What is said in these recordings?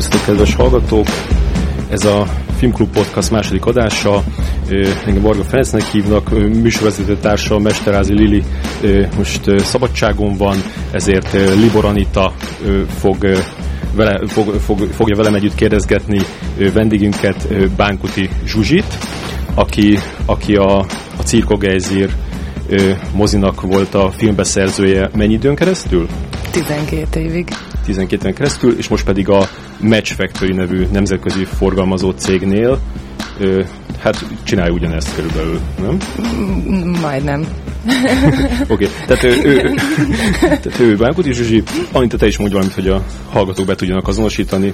Szervusztok, kedves hallgatók! Ez a Filmklub Podcast második adása. Engem Varga Ferencnek hívnak, műsorvezető társa Mesterázi Lili most szabadságon van, ezért Libor Anita fog vele, fog, fog, fogja velem együtt kérdezgetni vendégünket, Bánkuti Zsuzsit, aki, aki a, a Cirko Geizir mozinak volt a filmbeszerzője mennyi időn keresztül? 12 évig. 12 éven keresztül, és most pedig a Match Factory nevű nemzetközi forgalmazó cégnél hát csinálja ugyanezt körülbelül, nem? Majdnem. Oké, okay. tehát ő, ő, tehát ő Bánkuti Zsuzsi, Anita, te is mondj valamit, hogy a hallgatók be tudjanak azonosítani.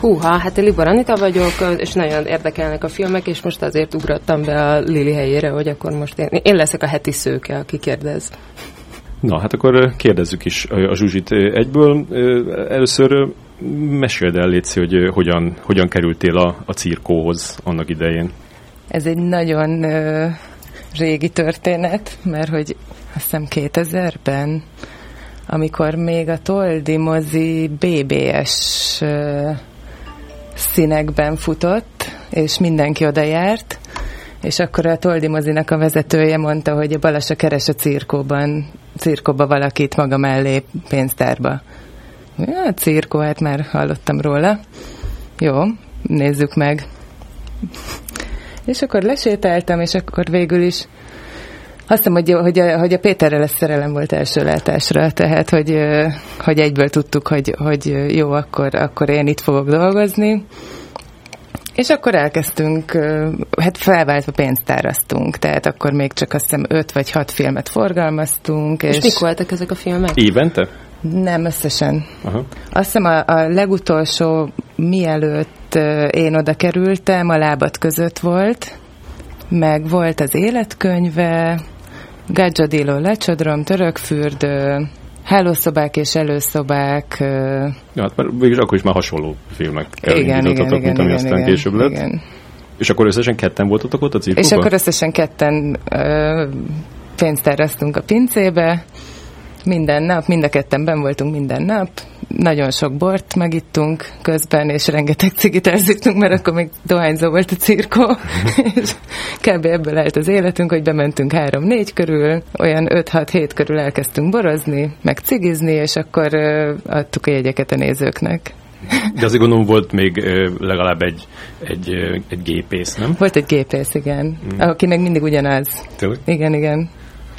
Húha, hát én Libor Anita vagyok, és nagyon érdekelnek a filmek, és most azért ugrottam be a Lili helyére, hogy akkor most én, én leszek a heti szőke, aki kérdez. Na, hát akkor kérdezzük is a Zsuzsit egyből. Először meséld el, Léci, hogy hogyan, hogyan kerültél a, a cirkóhoz annak idején. Ez egy nagyon régi történet, mert hogy azt hiszem 2000-ben, amikor még a Toldi mozi BBS színekben futott, és mindenki oda járt, és akkor a Toldi mozinak a vezetője mondta, hogy a Balasa keres a cirkóban, cirkóba valakit maga mellé pénztárba. Ja, cirkó, hát már hallottam róla. Jó, nézzük meg. És akkor lesétáltam, és akkor végül is azt hiszem, hogy, hogy, a, hogy a Péterrel ez szerelem volt első látásra, tehát hogy, hogy egyből tudtuk, hogy, hogy jó, akkor, akkor én itt fogok dolgozni. És akkor elkezdtünk, hát felváltva pénztáraztunk, tehát akkor még csak azt hiszem öt vagy hat filmet forgalmaztunk. És, és mik voltak ezek a filmek? Évente? Nem, összesen. Aha. Azt hiszem a, a legutolsó, mielőtt én oda kerültem, a lábat között volt, meg volt az életkönyve, Gadzsadillo lecsodrom, törökfürdő, hálószobák és előszobák. Ja, hát már végül akkor is már hasonló filmek igen, igen, mint igen, ami igen, aztán igen, később lett. Igen. És akkor összesen ketten voltatok ott a cirkóban? És akkor összesen ketten ö, pénzt terveztünk a pincébe, minden nap, mind a ketten ben voltunk minden nap, nagyon sok bort megittunk közben, és rengeteg cigit elzittünk, mert akkor még dohányzó volt a cirkó, és kb. ebből állt az életünk, hogy bementünk három-négy körül, olyan 5-6-7 körül elkezdtünk borozni, meg cigizni, és akkor adtuk a jegyeket a nézőknek. De azért gondolom volt még legalább egy, egy, egy gépész, nem? Volt egy gépész, igen. Mm. Aki meg mindig ugyanaz. Tényleg? Igen, igen.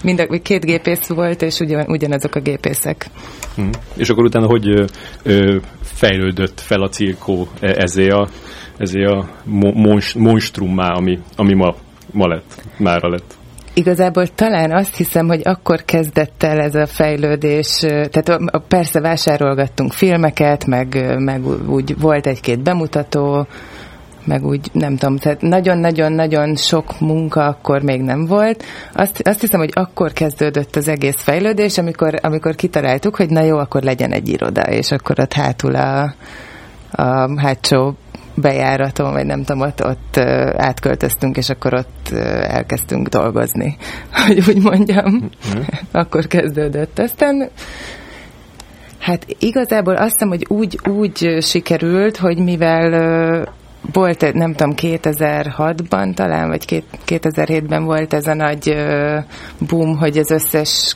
Mind a, két gépész volt, és ugyan, ugyanazok a gépészek. Hmm. És akkor utána hogy ö, ö, fejlődött fel a cirkó e, ezé a, ezé a monstrummá, ami, ami ma, ma lett, mára lett? Igazából talán azt hiszem, hogy akkor kezdett el ez a fejlődés, tehát persze vásárolgattunk filmeket, meg, meg úgy volt egy-két bemutató, meg úgy nem tudom, tehát nagyon-nagyon-nagyon sok munka akkor még nem volt. Azt, azt hiszem, hogy akkor kezdődött az egész fejlődés, amikor, amikor kitaláltuk, hogy na jó, akkor legyen egy iroda, és akkor ott hátul a, a hátsó bejáraton, vagy nem tudom, ott, ott átköltöztünk, és akkor ott elkezdtünk dolgozni, hogy úgy mondjam. Mm-hmm. akkor kezdődött. Aztán Hát igazából azt hiszem, hogy úgy, úgy sikerült, hogy mivel volt, nem tudom, 2006-ban talán, vagy 2007-ben volt ez a nagy boom, hogy az összes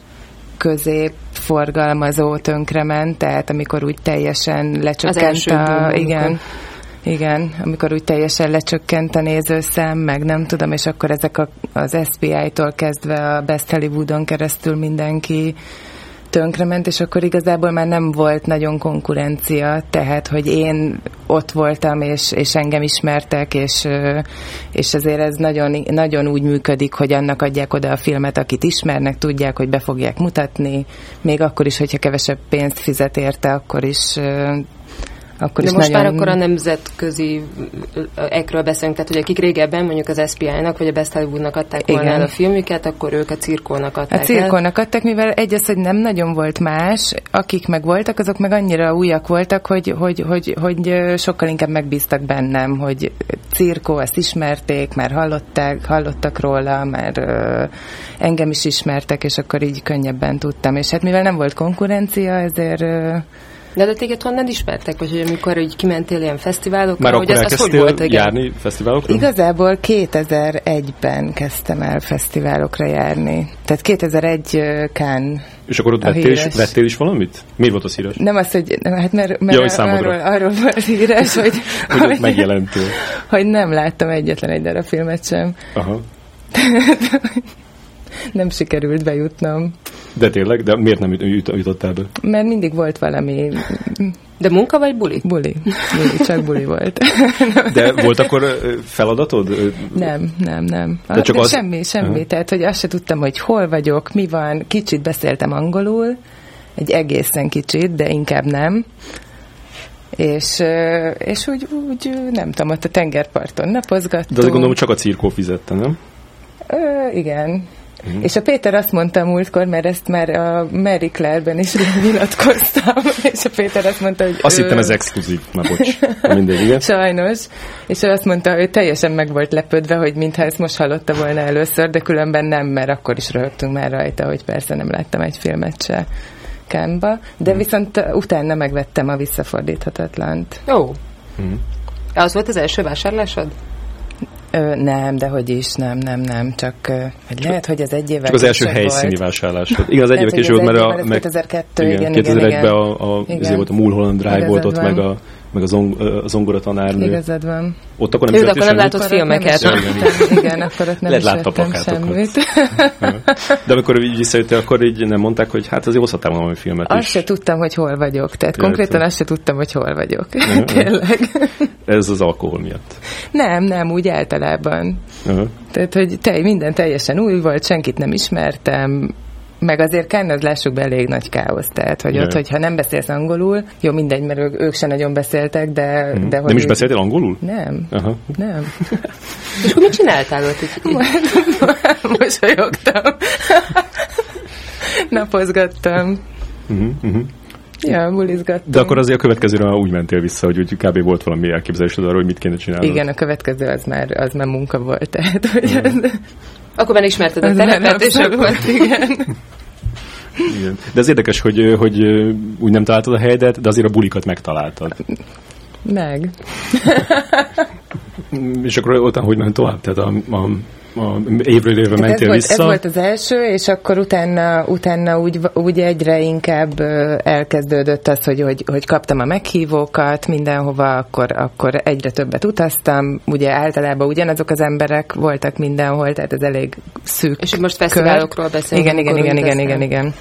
középforgalmazó tönkrement, tehát amikor úgy teljesen lecsökkent a... Igen, igen, amikor úgy teljesen lecsökkent a nézőszám, meg nem tudom, és akkor ezek a, az SPI-tól kezdve a Best Hollywoodon keresztül mindenki tönkrement, és akkor igazából már nem volt nagyon konkurencia, tehát, hogy én ott voltam, és, és engem ismertek, és, és azért ez nagyon, nagyon úgy működik, hogy annak adják oda a filmet, akit ismernek, tudják, hogy be fogják mutatni, még akkor is, hogyha kevesebb pénzt fizet érte, akkor is akkor De is most nagyon... már akkor a nemzetközi ekről beszélünk, tehát hogy akik régebben mondjuk az SPI-nak vagy a Best Hollywoodnak adták volna el a filmüket, akkor ők a cirkónak adták A cirkónak el. adták, mivel egy az, hogy nem nagyon volt más, akik meg voltak, azok meg annyira újak voltak, hogy, hogy, hogy, hogy sokkal inkább megbíztak bennem, hogy cirkó, ezt ismerték, már hallották, hallottak róla, már uh, engem is ismertek, és akkor így könnyebben tudtam. És hát mivel nem volt konkurencia, ezért De, de téged honnan ismertek, vagy hogy amikor így kimentél ilyen fesztiválokra, Már hogy ez, ez hogy volt? Igen? járni fesztiválokra? Igazából 2001-ben kezdtem el fesztiválokra járni. Tehát 2001 Kán És akkor ott vettél is, vettél is valamit? Miért volt az híres? Nem az, hogy, hát mert, mert ja, arról, arról volt híres, hogy, hogy, hogy, hogy nem láttam egyetlen egy darab filmet sem. Aha. nem sikerült bejutnom. De tényleg? De miért nem jut, jutottál be? Mert mindig volt valami... De munka vagy buli? Buli. buli csak buli volt. De volt akkor feladatod? Nem, nem, nem. De csak De az... Semmi, semmi. Uh-huh. Tehát, hogy azt se tudtam, hogy hol vagyok, mi van. Kicsit beszéltem angolul, egy egészen kicsit, de inkább nem. És, és úgy, úgy nem tudom, ott a tengerparton napozgattunk. De azért gondolom, hogy csak a cirkó fizette, nem? Ö, igen, Uh-huh. És a Péter azt mondta múltkor, mert ezt már a Mary Claire-ben is nyilatkoztam, és a Péter azt mondta, hogy... Azt ő... hittem ez exkluzív, na bocs, mindegy, igen. Sajnos, és ő azt mondta, hogy teljesen meg volt lepődve, hogy mintha ezt most hallotta volna először, de különben nem, mert akkor is rögtünk már rajta, hogy persze nem láttam egy filmet se. Kámba, de hmm. viszont utána megvettem a visszafordíthatatlant. Ó. Hmm. Az volt az első vásárlásod? Ö, nem, de hogy is, nem, nem, nem, csak hogy lehet, hogy az egy évvel Csak az első helyszíni vásárlás. Igen, az egy évvel később, mert a... Meg, 2002, igen, igen, 2001-ben a, a, igen. volt a Mulholland Drive volt ott, meg a meg a, zong, a zongoratanárnő. Igazad van. Ott akkor nem, Ő, akkor nem látott filmeket. Nem igen, igen, akkor ott nem Lehet is vettem semmit. De amikor így visszajöttél, akkor így nem mondták, hogy hát azért hozhatál valami filmet Azt se tudtam, hogy hol vagyok. Tehát Jöttem. konkrétan azt se tudtam, hogy hol vagyok. Tényleg. Ez az alkohol miatt. Nem, nem, úgy általában. Uh-huh. Tehát, hogy te, minden teljesen új volt, senkit nem ismertem, meg azért Cannes az lássuk be elég nagy káosz, tehát hogy yeah. ott, hogyha nem beszélsz angolul, jó mindegy, mert ők, ők sem nagyon beszéltek, de... Mm. de hogy nem is beszéltél angolul? Nem, Aha. nem. És akkor mit csináltál ott? Mosolyogtam. Napozgattam. Uh-huh, uh-huh. Ja, bulizgattam. De akkor azért a következőre úgy mentél vissza, hogy úgy kb. volt valami elképzelésed arról, hogy mit kéne csinálni. Igen, a következő az már, az már munka volt. Tehát, hogy mm. ez... Akkor már ismerted a terepet, és akkor... Igen. Igen. De az érdekes, hogy, hogy úgy nem találtad a helyedet, de azért a bulikat megtaláltad. Meg. és akkor utána hogy ment tovább? Tehát a, a a évről évre mentél ez volt, vissza. Ez volt az első, és akkor utána, utána úgy, úgy egyre inkább elkezdődött az, hogy, hogy, hogy kaptam a meghívókat mindenhova, akkor, akkor egyre többet utaztam. Ugye általában ugyanazok az emberek voltak mindenhol, tehát ez elég szűk És most fesztiválokról beszélünk. Igen, igen, igen, igen, igen, igen.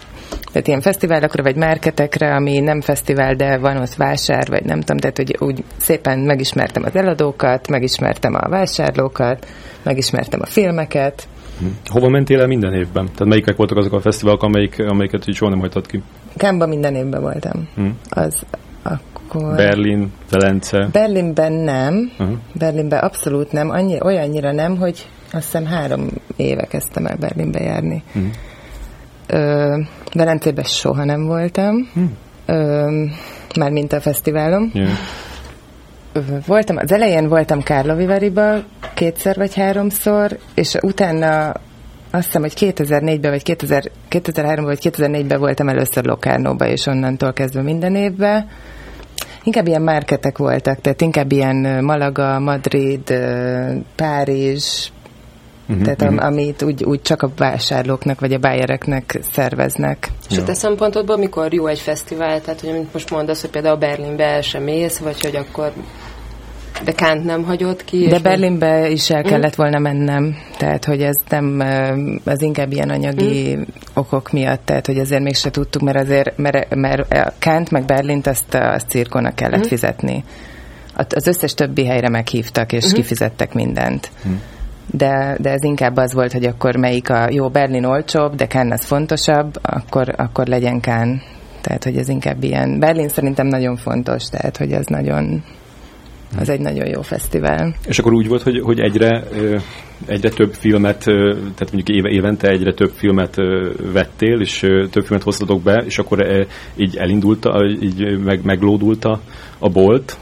Tehát ilyen fesztiválokra, vagy márketekre, ami nem fesztivál, de van ott vásár, vagy nem tudom, tehát hogy úgy szépen megismertem az eladókat, megismertem a vásárlókat, megismertem a filmeket. Hm. Hova mentél el minden évben? Tehát melyikek voltak azok a fesztiválok, amelyik, amelyiket így soha nem hagytad ki? Kámba minden évben voltam. Hm. Az akkor... Berlin, Velence? Berlinben nem. Uh-huh. Berlinben abszolút nem. Annyi, olyannyira nem, hogy azt hiszem három éve kezdtem el Berlinbe járni. Uh-huh. Ö, Velencében soha nem voltam. Uh-huh. Ö, már mint a fesztiválom. Yeah. Voltam, az elején voltam Kárlovivariba kétszer vagy háromszor, és utána azt hiszem, hogy 2004-ben, vagy 2000, 2003-ban, vagy 2004-ben voltam először Lokárnóba, és onnantól kezdve minden évben. Inkább ilyen márketek voltak, tehát inkább ilyen Malaga, Madrid, Párizs, uh-huh, tehát uh-huh. amit úgy, úgy csak a vásárlóknak vagy a bájereknek szerveznek. És a te szempontodból mikor jó egy fesztivál? Tehát, hogy mint most mondasz, hogy például Berlinbe el sem mész, vagy hogy akkor de Kánt nem hagyott ki? De Berlinbe is el kellett volna mennem, tehát hogy ez nem, az inkább ilyen anyagi mm. okok miatt, tehát hogy azért mégse tudtuk, mert azért, mert, mert Kánt meg Berlint azt a cirkónak kellett mm. fizetni. Az összes többi helyre meghívtak, és mm. kifizettek mindent. Mm. De, de ez inkább az volt, hogy akkor melyik a jó Berlin olcsóbb, de Kán az fontosabb, akkor, akkor legyen Kán. Tehát, hogy ez inkább ilyen. Berlin szerintem nagyon fontos, tehát, hogy ez nagyon az egy nagyon jó fesztivál. És akkor úgy volt, hogy, hogy egyre, egyre több filmet, tehát mondjuk éve, évente egyre több filmet vettél, és több filmet hoztatok be, és akkor így elindult, így meg, meglódult a, a bolt,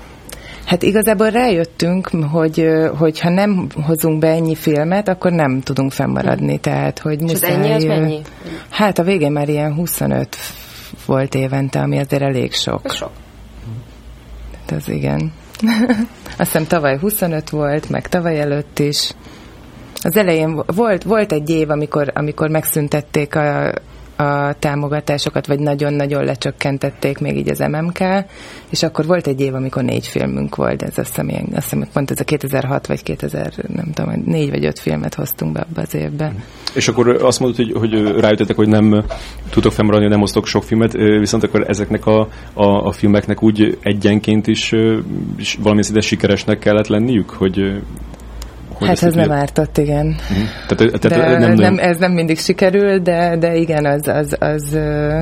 Hát igazából rájöttünk, hogy, hogy ha nem hozunk be ennyi filmet, akkor nem tudunk fennmaradni. Tehát, hogy És muszáj, az ennyi az mennyi? Hát a végén már ilyen 25 volt évente, ami azért elég sok. Ez sok. Hát az igen. Azt hiszem tavaly 25 volt, meg tavaly előtt is. Az elején volt, volt egy év, amikor, amikor megszüntették a, a támogatásokat, vagy nagyon-nagyon lecsökkentették még így az MMK, és akkor volt egy év, amikor négy filmünk volt, ez azt hiszem, azt hiszem pont ez a 2006 vagy 2000, nem tudom, négy vagy öt filmet hoztunk be abba az évbe. És akkor azt mondod, hogy, hogy rájöttetek, hogy nem tudok fennmaradni, nem hoztok sok filmet, viszont akkor ezeknek a, a, a filmeknek úgy egyenként is, is valamilyen szinte sikeresnek kellett lenniük, hogy hogy hát ez nem ártott, igen. Mm. Tehát, tehát de nem, nem, ez nem mindig sikerül, de, de igen, az... az, az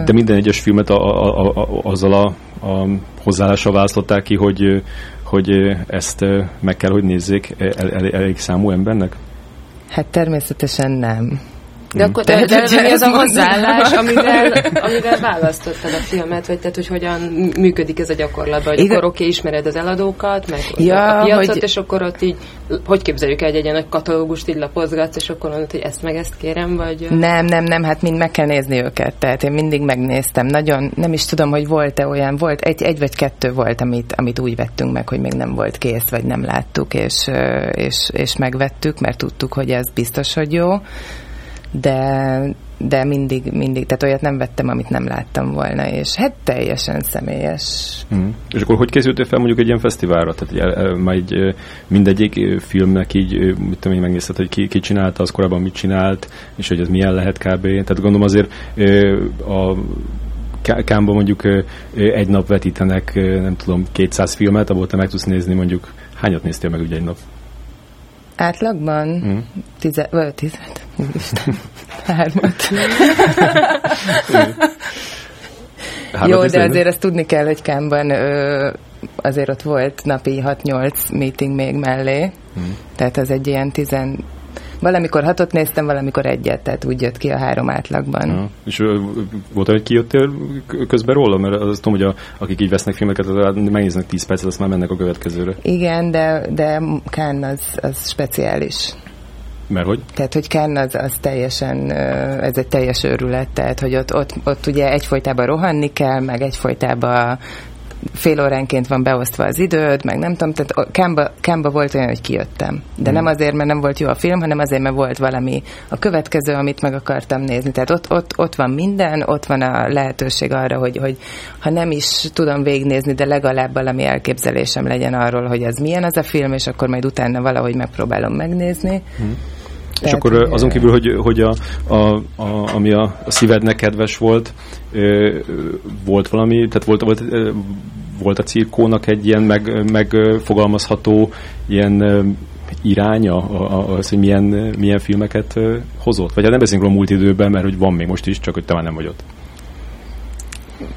de minden egyes filmet a, a, a, azzal a, a hozzáállással választották ki, hogy, hogy ezt meg kell, hogy nézzék el, el, elég számú embernek? Hát természetesen nem. De akkor de, de, de, mi az a hozzáállás, amivel, amivel választottad a filmet, vagy tehát, hogy hogyan működik ez a gyakorlatban, hogy Igen. akkor oké, okay, ismered az eladókat, meg ja, a piacot, hogy... és akkor ott így, hogy képzeljük egy, egy ilyen nagy katalógust így lapozgatsz, és akkor mondod, hogy ezt meg ezt kérem, vagy... Nem, nem, nem, hát mind meg kell nézni őket, tehát én mindig megnéztem, nagyon, nem is tudom, hogy volt-e olyan, volt, egy, egy vagy kettő volt, amit, amit úgy vettünk meg, hogy még nem volt kész, vagy nem láttuk, és, és, és megvettük, mert tudtuk, hogy ez biztos, hogy jó de, de mindig, mindig, tehát olyat nem vettem, amit nem láttam volna, és hát teljesen személyes. Mm. És akkor hogy készültél fel mondjuk egy ilyen fesztiválra? Tehát el, már egy, mindegyik filmnek így, mit tudom én, megnézted, hogy ki, ki csinálta, az korábban mit csinált, és hogy ez milyen lehet kb. Tehát gondolom azért a Kámba mondjuk egy nap vetítenek, nem tudom, 200 filmet, abból te meg tudsz nézni mondjuk, hányat néztél meg ugye egy nap? Átlagban? Mm. Tize, vagy tizet, hármat. Jó, de azért azt tudni kell, hogy Kámban ö, azért ott volt napi 6-8 meeting még mellé, mm. tehát az egy ilyen tizen, Valamikor hatot néztem, valamikor egyet, tehát úgy jött ki a három átlagban. Ja. És volt hogy kijöttél közben róla? Mert azt tudom, hogy a, akik így vesznek filmeket, megnéznek 10 percet, azt már mennek a következőre. Igen, de, de Kán az, az speciális. Mert hogy? Tehát, hogy Kán az, az teljesen, ez egy teljes őrület, tehát, hogy ott, ott, ott ugye egyfolytában rohanni kell, meg egyfolytában fél óránként van beosztva az időd, meg nem tudom, tehát Kámba, Kámba volt olyan, hogy kijöttem. De hmm. nem azért, mert nem volt jó a film, hanem azért, mert volt valami a következő, amit meg akartam nézni. Tehát ott, ott, ott van minden, ott van a lehetőség arra, hogy, hogy ha nem is tudom végignézni, de legalább valami elképzelésem legyen arról, hogy az milyen az a film, és akkor majd utána valahogy megpróbálom megnézni. Hmm. És akkor azon kívül, hogy, hogy a, a, a, ami a, a szívednek kedves volt, volt valami, tehát volt, volt, volt a cirkónak egy ilyen meg, megfogalmazható ilyen iránya, az, hogy milyen, milyen filmeket hozott? Vagy hát nem beszélünk róla múlt időben, mert hogy van még most is, csak hogy te már nem vagy ott.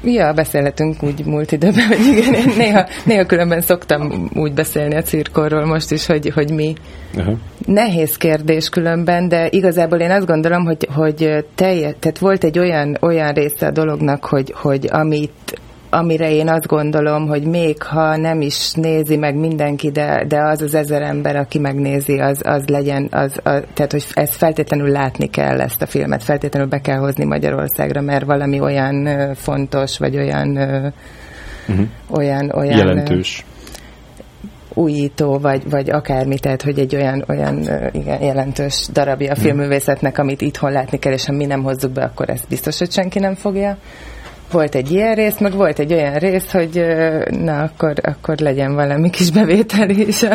Ja, beszélhetünk úgy múlt időben, hogy igen, én néha, néha különben szoktam úgy beszélni a cirkorról most is, hogy, hogy mi. Uh-huh. Nehéz kérdés különben, de igazából én azt gondolom, hogy, hogy telje, tehát volt egy olyan, olyan része a dolognak, hogy, hogy amit amire én azt gondolom, hogy még ha nem is nézi meg mindenki, de, de az az ezer ember, aki megnézi, az, az legyen, az, az, tehát hogy ezt feltétlenül látni kell ezt a filmet, feltétlenül be kell hozni Magyarországra, mert valami olyan fontos, vagy olyan uh-huh. olyan, olyan jelentős újító, vagy, vagy akármi, tehát hogy egy olyan, olyan igen, jelentős darabja a mhm. filmművészetnek, amit itthon látni kell, és ha mi nem hozzuk be, akkor ezt biztos, hogy senki nem fogja volt egy ilyen rész, meg volt egy olyan rész, hogy na, akkor, akkor legyen valami kis bevétel is a,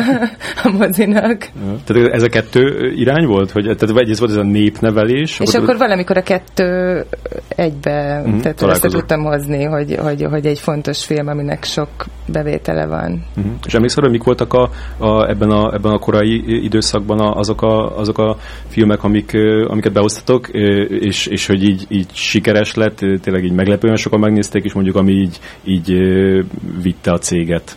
a mozinak. Ja, tehát ez a kettő irány volt? Hogy, tehát egyrészt volt ez a népnevelés? És akkor, akkor valamikor a kettő egybe, uh-huh, tehát ezt tudtam hozni, hogy, hogy, hogy egy fontos film, aminek sok bevétele van. Uh-huh. És emlékszel, hogy mik voltak a, a, ebben, a, ebben a korai időszakban a, azok, a, azok a filmek, amik, amiket behoztatok, és, és hogy így, így sikeres lett, tényleg így meglepően sokan megnézték, és mondjuk ami így, így vitte a céget.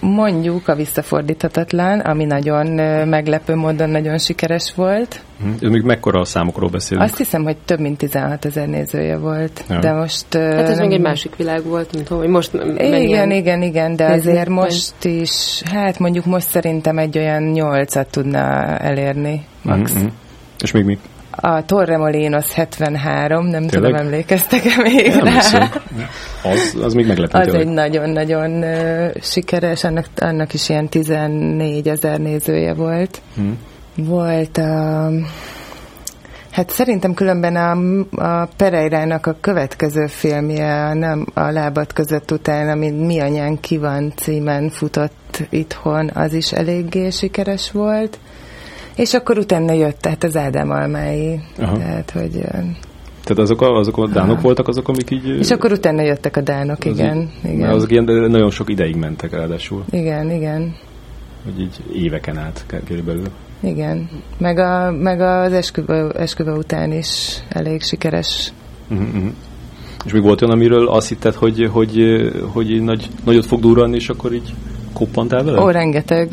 Mondjuk a visszafordíthatatlan, ami nagyon meglepő módon nagyon sikeres volt. Hm, ez még mekkora a számokról beszélünk? Azt hiszem, hogy több mint 16 ezer nézője volt. Ja. De most... Hát ez nem... még egy másik világ volt, mint hogy most Igen, igen, igen, de azért most is, hát mondjuk most szerintem egy olyan nyolcat tudna elérni, max. Mm-hmm. És még mi? A Torremolinos 73, nem Tényleg? tudom, emlékeztek-e még nem rá? Az, az még meglepő. Az tényleg. egy nagyon-nagyon uh, sikeres, annak, annak is ilyen 14 ezer nézője volt. Hmm. Volt a... Uh, Hát szerintem különben a, a Pereirának a következő filmje, a nem a lábat között után, ami Mi anyán ki van címen futott itthon, az is eléggé sikeres volt. És akkor utána jött, tehát az Ádám Almái. Aha. Tehát, hogy... Tehát azok a, azok a dánok ha. voltak azok, amik így... És akkor utána jöttek a dánok, igen. Így, igen. Azok ilyen, nagyon sok ideig mentek ráadásul. Igen, igen. Hogy így éveken át körülbelül. Igen, meg, a, meg az esküvő, esküvő után is elég sikeres. Uh-huh, uh-huh. És még volt olyan, amiről azt hitted, hogy, hogy, hogy nagy, nagyot fog durranni, és akkor így koppantál vele? Ó, rengeteg.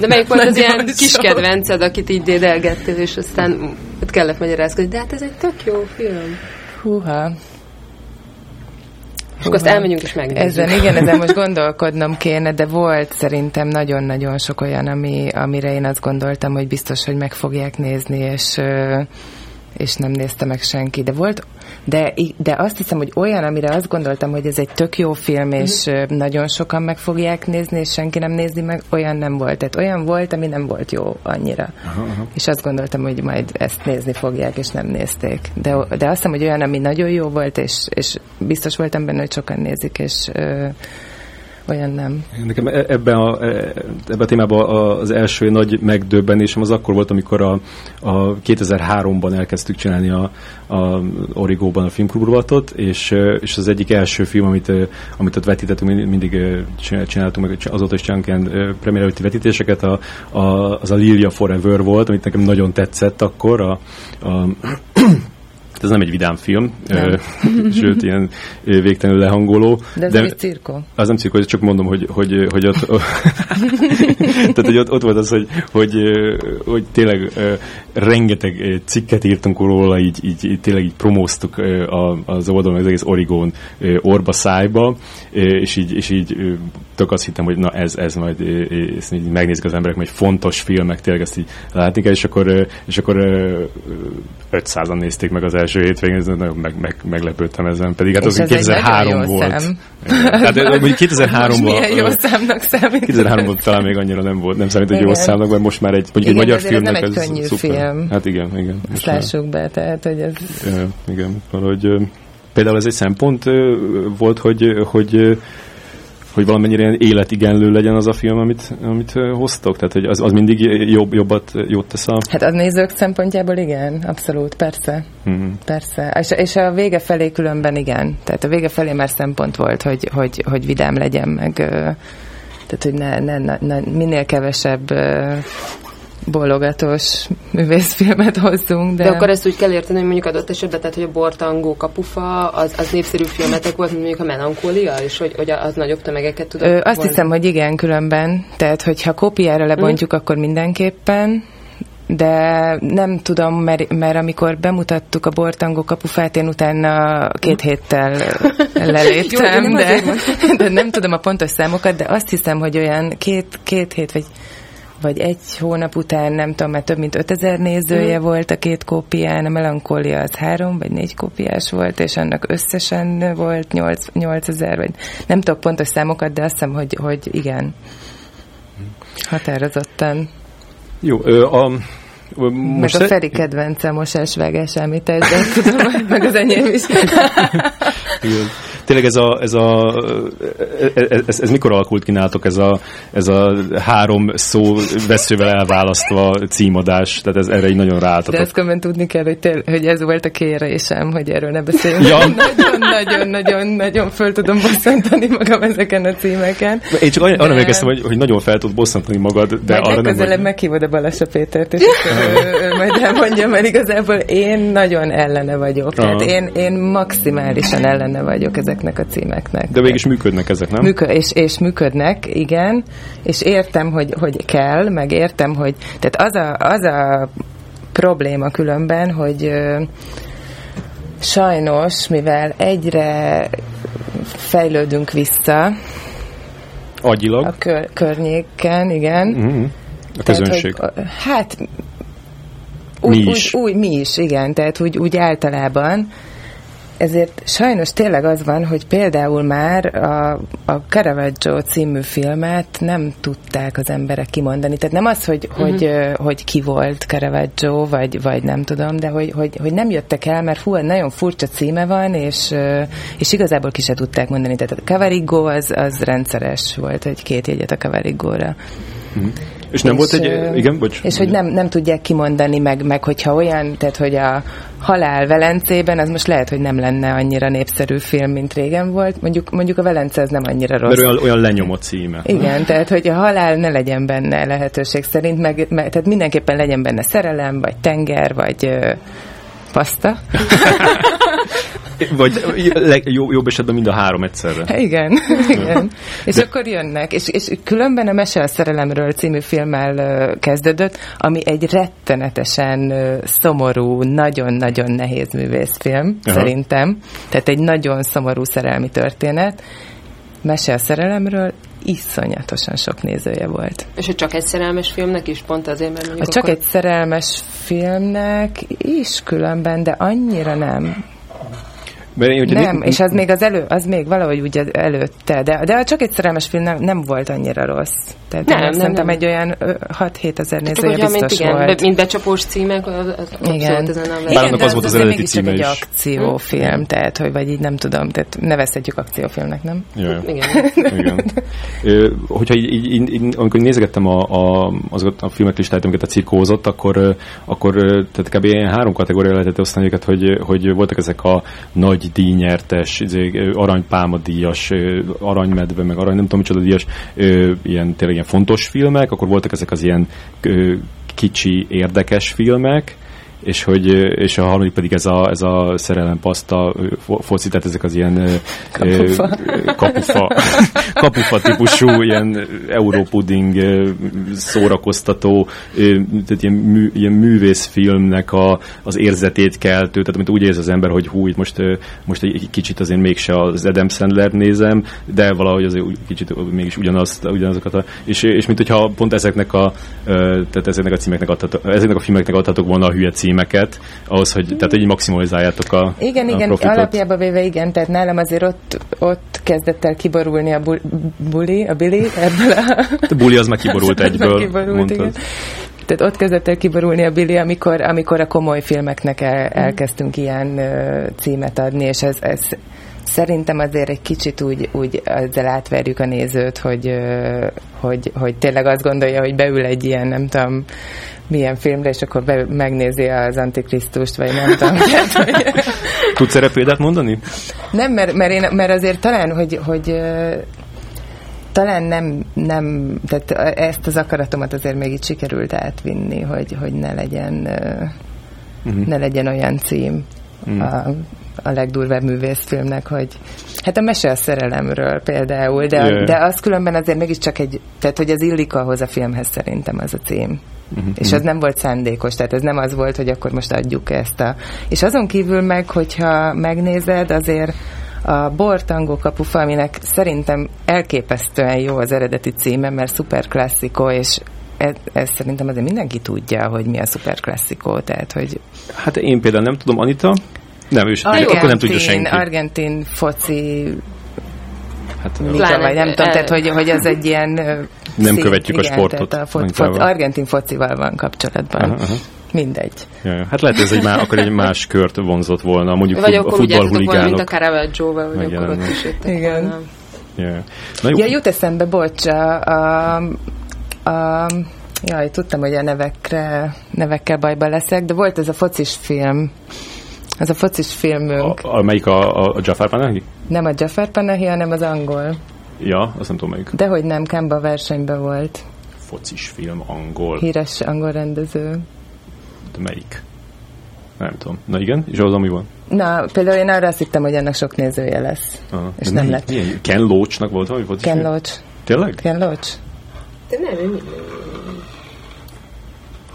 De melyik volt az ilyen kis kedvenced, akit így dédelgettél, és aztán ott kellett magyarázkodni, de hát ez egy tök jó film. Húha. És akkor azt elmegyünk és megnézzük. Ezen, igen, ezen most gondolkodnom kéne, de volt szerintem nagyon-nagyon sok olyan, ami, amire én azt gondoltam, hogy biztos, hogy meg fogják nézni, és és nem nézte meg senki. De volt, de, de azt hiszem, hogy olyan, amire azt gondoltam, hogy ez egy tök jó film, és mm. nagyon sokan meg fogják nézni, és senki nem nézi meg, olyan nem volt. Tehát olyan volt, ami nem volt jó annyira. Aha, aha. És azt gondoltam, hogy majd ezt nézni fogják, és nem nézték. De, de azt hiszem, hogy olyan, ami nagyon jó volt, és, és biztos voltam benne, hogy sokan nézik, és olyan nem. Nekem e- ebben a, e- ebben a témában az első nagy megdöbbenésem az akkor volt, amikor a, a 2003-ban elkezdtük csinálni a, a Origóban a filmklubrovatot, és, és az egyik első film, amit, amit ott vetítettünk, mindig csináltunk, meg azóta is csinálunk ilyen premier előtti vetítéseket, a, a, az a Lilia Forever volt, amit nekem nagyon tetszett akkor, a, a ez nem egy vidám film, nem. sőt, ilyen végtelenül lehangoló. De ez de egy cirkó. Az nem cirkó, csak mondom, hogy, hogy, hogy ott, tehát, hogy ott, ott volt az, hogy, hogy, hogy tényleg rengeteg cikket írtunk róla, így, így, tényleg így promóztuk az oldalon az egész Origón orba szájba, és így, és így tök azt hittem, hogy na ez, ez majd ezt így megnézik az emberek, hogy fontos filmek, tényleg ezt így látni kell, és akkor, és akkor 500-an nézték meg az első hétvégén, nagyon meg, meg, meglepődtem ezen, pedig hát az, az 2003 volt. Szem. Hát mondjuk 2003-ban... Milyen jó számnak számít. 2003-ban talán még annyira nem volt, nem számít, hogy jó számnak, mert most már egy, mondjuk igen, egy magyar filmnek ez nem egy könnyű szuper. film. Hát igen, igen. Ezt lássuk be, tehát, hogy ez... Igen, valahogy például ez egy szempont volt, hogy, hogy hogy valamennyire életigenlő legyen az a film, amit, amit hoztok? Tehát, hogy az, az mindig jobb, jobbat, jót tesz a... Hát a nézők szempontjából igen, abszolút, persze. Hmm. Persze. És, és a vége felé különben igen. Tehát a vége felé már szempont volt, hogy, hogy, hogy vidám legyen, meg tehát, hogy ne, ne, ne, ne, minél kevesebb bologatós művészfilmet hozzunk. De... de akkor ezt úgy kell érteni, hogy mondjuk adott esetben, tehát hogy a Bortangó kapufa, az, az népszerű filmetek volt, mondjuk a Melankólia, és hogy, hogy az nagyobb tömegeket tud. Azt volna. hiszem, hogy igen, különben. Tehát, hogyha kopiára lebontjuk, mm. akkor mindenképpen, de nem tudom, mert, mert amikor bemutattuk a Bortangó kapufát, én utána két héttel leléptem, Jó, de, de nem tudom a pontos számokat, de azt hiszem, hogy olyan két, két hét, vagy vagy egy hónap után, nem tudom, mert több mint 5000 nézője mm. volt a két kópián, a melankólia az három vagy négy kópiás volt, és annak összesen volt 8, 8000, vagy nem tudok pontos számokat, de azt hiszem, hogy, hogy igen. Határozottan. Jó, ö, a, most meg a Feri kedvence mosásvágás, amit ezzel tudom, meg az enyém is. Igen tényleg ez a, ez, a ez, ez, mikor alakult ki nálatok ez a, ez a három szó veszővel elválasztva címadás, tehát ez erre így nagyon ráálltatok. De ezt különben tudni kell, hogy, tél, hogy ez volt a kérésem, hogy erről ne beszéljünk. Ja. Nagyon-nagyon-nagyon föl tudom bosszantani magam ezeken a címeken. Én csak arra emlékeztem, hogy, hogy nagyon fel tud bosszantani magad, de majd arra nem... Vagy... meghívod a Balassa Pétert, és ő, ő majd elmondja, mert igazából én nagyon ellene vagyok. Tehát én, én maximálisan ellene vagyok ezek ezeknek a címeknek. De mégis működnek ezek, nem? Műkö- és, és működnek, igen, és értem, hogy, hogy kell, meg értem, hogy tehát az a, az a probléma különben, hogy ö, sajnos, mivel egyre fejlődünk vissza Agyilag? a kör- környéken, igen. Mm-hmm. A közönség. Tehát, hogy, hát úgy, mi is. Úgy, úgy, mi is, igen, tehát úgy, úgy általában ezért sajnos tényleg az van, hogy például már a, a Caravaggio című filmet nem tudták az emberek kimondani. Tehát nem az, hogy, uh-huh. hogy, hogy ki volt Caravaggio, vagy, vagy nem tudom, de hogy, hogy, hogy nem jöttek el, mert hú, nagyon furcsa címe van, és, és igazából ki se tudták mondani. Tehát a Cavarigo az, az rendszeres volt, hogy két jegyet a Cavarigóra. Uh-huh. És nem és, volt egy, igen, bocs. És hogy nem, nem tudják kimondani, meg, meg hogyha olyan, tehát hogy a Halál Velencében, az most lehet, hogy nem lenne annyira népszerű film, mint régen volt. Mondjuk, mondjuk a Velence ez nem annyira rossz. De olyan, olyan lenyomott címe. Igen, tehát hogy a halál ne legyen benne lehetőség szerint, meg, meg tehát mindenképpen legyen benne szerelem, vagy tenger, vagy paszta. Vagy jó, jobb esetben mind a három egyszerre. Igen, igen. És De... akkor jönnek. És, és különben a Mese a szerelemről című filmmel kezdődött, ami egy rettenetesen szomorú, nagyon-nagyon nehéz művészfilm, Aha. szerintem. Tehát egy nagyon szomorú szerelmi történet. Mese a szerelemről, iszonyatosan sok nézője volt. És hogy csak egy szerelmes filmnek is, pont azért, mert a Csak egy szerelmes filmnek is különben, de annyira nem. Mert én, nem, né- és az még az elő, az még valahogy úgy előtte, de, de csak egy szerelmes film nem, nem volt annyira rossz. Tehát nem, nem, szerintem nem. egy olyan 6-7 ezer nézője biztos mint, igen, volt. Mint becsapós címek, az, az igen. Igen, de az, az volt az, az eredeti címe is. egy akciófilm, hm? tehát, hogy vagy így nem tudom, tehát nevezhetjük akciófilmnek, nem? Ja. Igen. igen. Ö, hogyha így, így, így, amikor nézegettem a, a, azokat a filmek listáját, amiket a cirkózott, akkor, akkor tehát kb. ilyen három kategória lehetett osztani őket, hogy, hogy voltak ezek a nagy díjnyertes, izé, aranypálma díjas, aranymedve, meg arany nem tudom micsoda díjas, ilyen tényleg ilyen fontos filmek, akkor voltak ezek az ilyen kicsi, érdekes filmek, és, hogy, és a harmadik pedig ez a, ez a szerelem paszta foci, tehát ezek az ilyen kapufa, kapufa, kapufa típusú ilyen európuding szórakoztató, tehát ilyen, mű, ilyen művészfilmnek a, az érzetét keltő, tehát amit úgy érzi az ember, hogy hú, itt most, most egy kicsit azért mégse az Adam Sandler nézem, de valahogy azért kicsit mégis ugyanazt, ugyanazokat a, és, és mint hogyha pont ezeknek a, tehát ezeknek a címeknek adhatok, ezeknek a filmeknek adhatok volna a hülye cím címeket, ahhoz, hogy, tehát, hogy maximalizáljátok a Igen, a igen, profitot. alapjában véve igen, tehát nálam azért ott, ott kezdett el kiborulni a buli, a Billy ebből a... A buli az már kiborult egyből, kiborult, Igen. Tehát ott kezdett el kiborulni a Billy, amikor, amikor a komoly filmeknek el, elkezdtünk ilyen uh, címet adni, és ez, ez szerintem azért egy kicsit úgy, úgy ezzel átverjük a nézőt, hogy, hogy, hogy tényleg azt gondolja, hogy beül egy ilyen, nem tudom, milyen filmre, és akkor be, megnézi az Antikrisztust, vagy nem tudom. Tudsz erre példát mondani? Nem, mert, mert, én, mert azért talán, hogy, hogy talán nem, nem, tehát ezt az akaratomat azért még itt sikerült átvinni, hogy, hogy ne legyen uh-huh. ne legyen olyan cím uh-huh. a, a legdurvább művészfilmnek, hogy hát a mese a szerelemről például, de, yeah. de az különben azért mégiscsak egy, tehát hogy az illik ahhoz a filmhez szerintem az a cím. Uh-huh. És az nem volt szándékos, tehát ez nem az volt, hogy akkor most adjuk ezt a... És azon kívül meg, hogyha megnézed, azért a Bortangó kapufa, aminek szerintem elképesztően jó az eredeti címe, mert szuper klasszikó, és ez, ez szerintem azért mindenki tudja, hogy mi a szuper klasszikó, tehát hogy... Hát én például nem tudom, Anita? Nem, ő Argentin, akkor nem tudja senki. Argentin foci Hát, Liga, vagy nem tudom, tehát hogy, hogy az egy ilyen... Nem szép, követjük igen, a sportot. A fo- fo- argentin focival van kapcsolatban. Aha, aha. Mindegy. Ja. Hát lehet, ez egy má, akkor egy más kört vonzott volna, mondjuk vagy a futballhuligánok. mint a Caravaggio-val, vagy akkor ott is Igen. Ja. Na, ja, jut eszembe, bocs, a, a, a Jaj, tudtam, hogy a nevekre, nevekkel bajba leszek, de volt ez a focis film, ez a focis filmünk. A, a, melyik a, a, a Jafar Panahi? Nem a Jafar Panahi, hanem az angol. Ja, azt nem tudom melyik. Dehogy nem, Kemba versenyben volt. Focis film, angol. Híres angol rendező. De melyik? Nem tudom. Na igen, és az ami van? Na, például én arra azt hittem, hogy ennek sok nézője lesz. Aha. És De nem lett. Milyen? Ken Loach-nak volt valami focis Ken Loach. Tényleg? Ken Loach. De nem, ő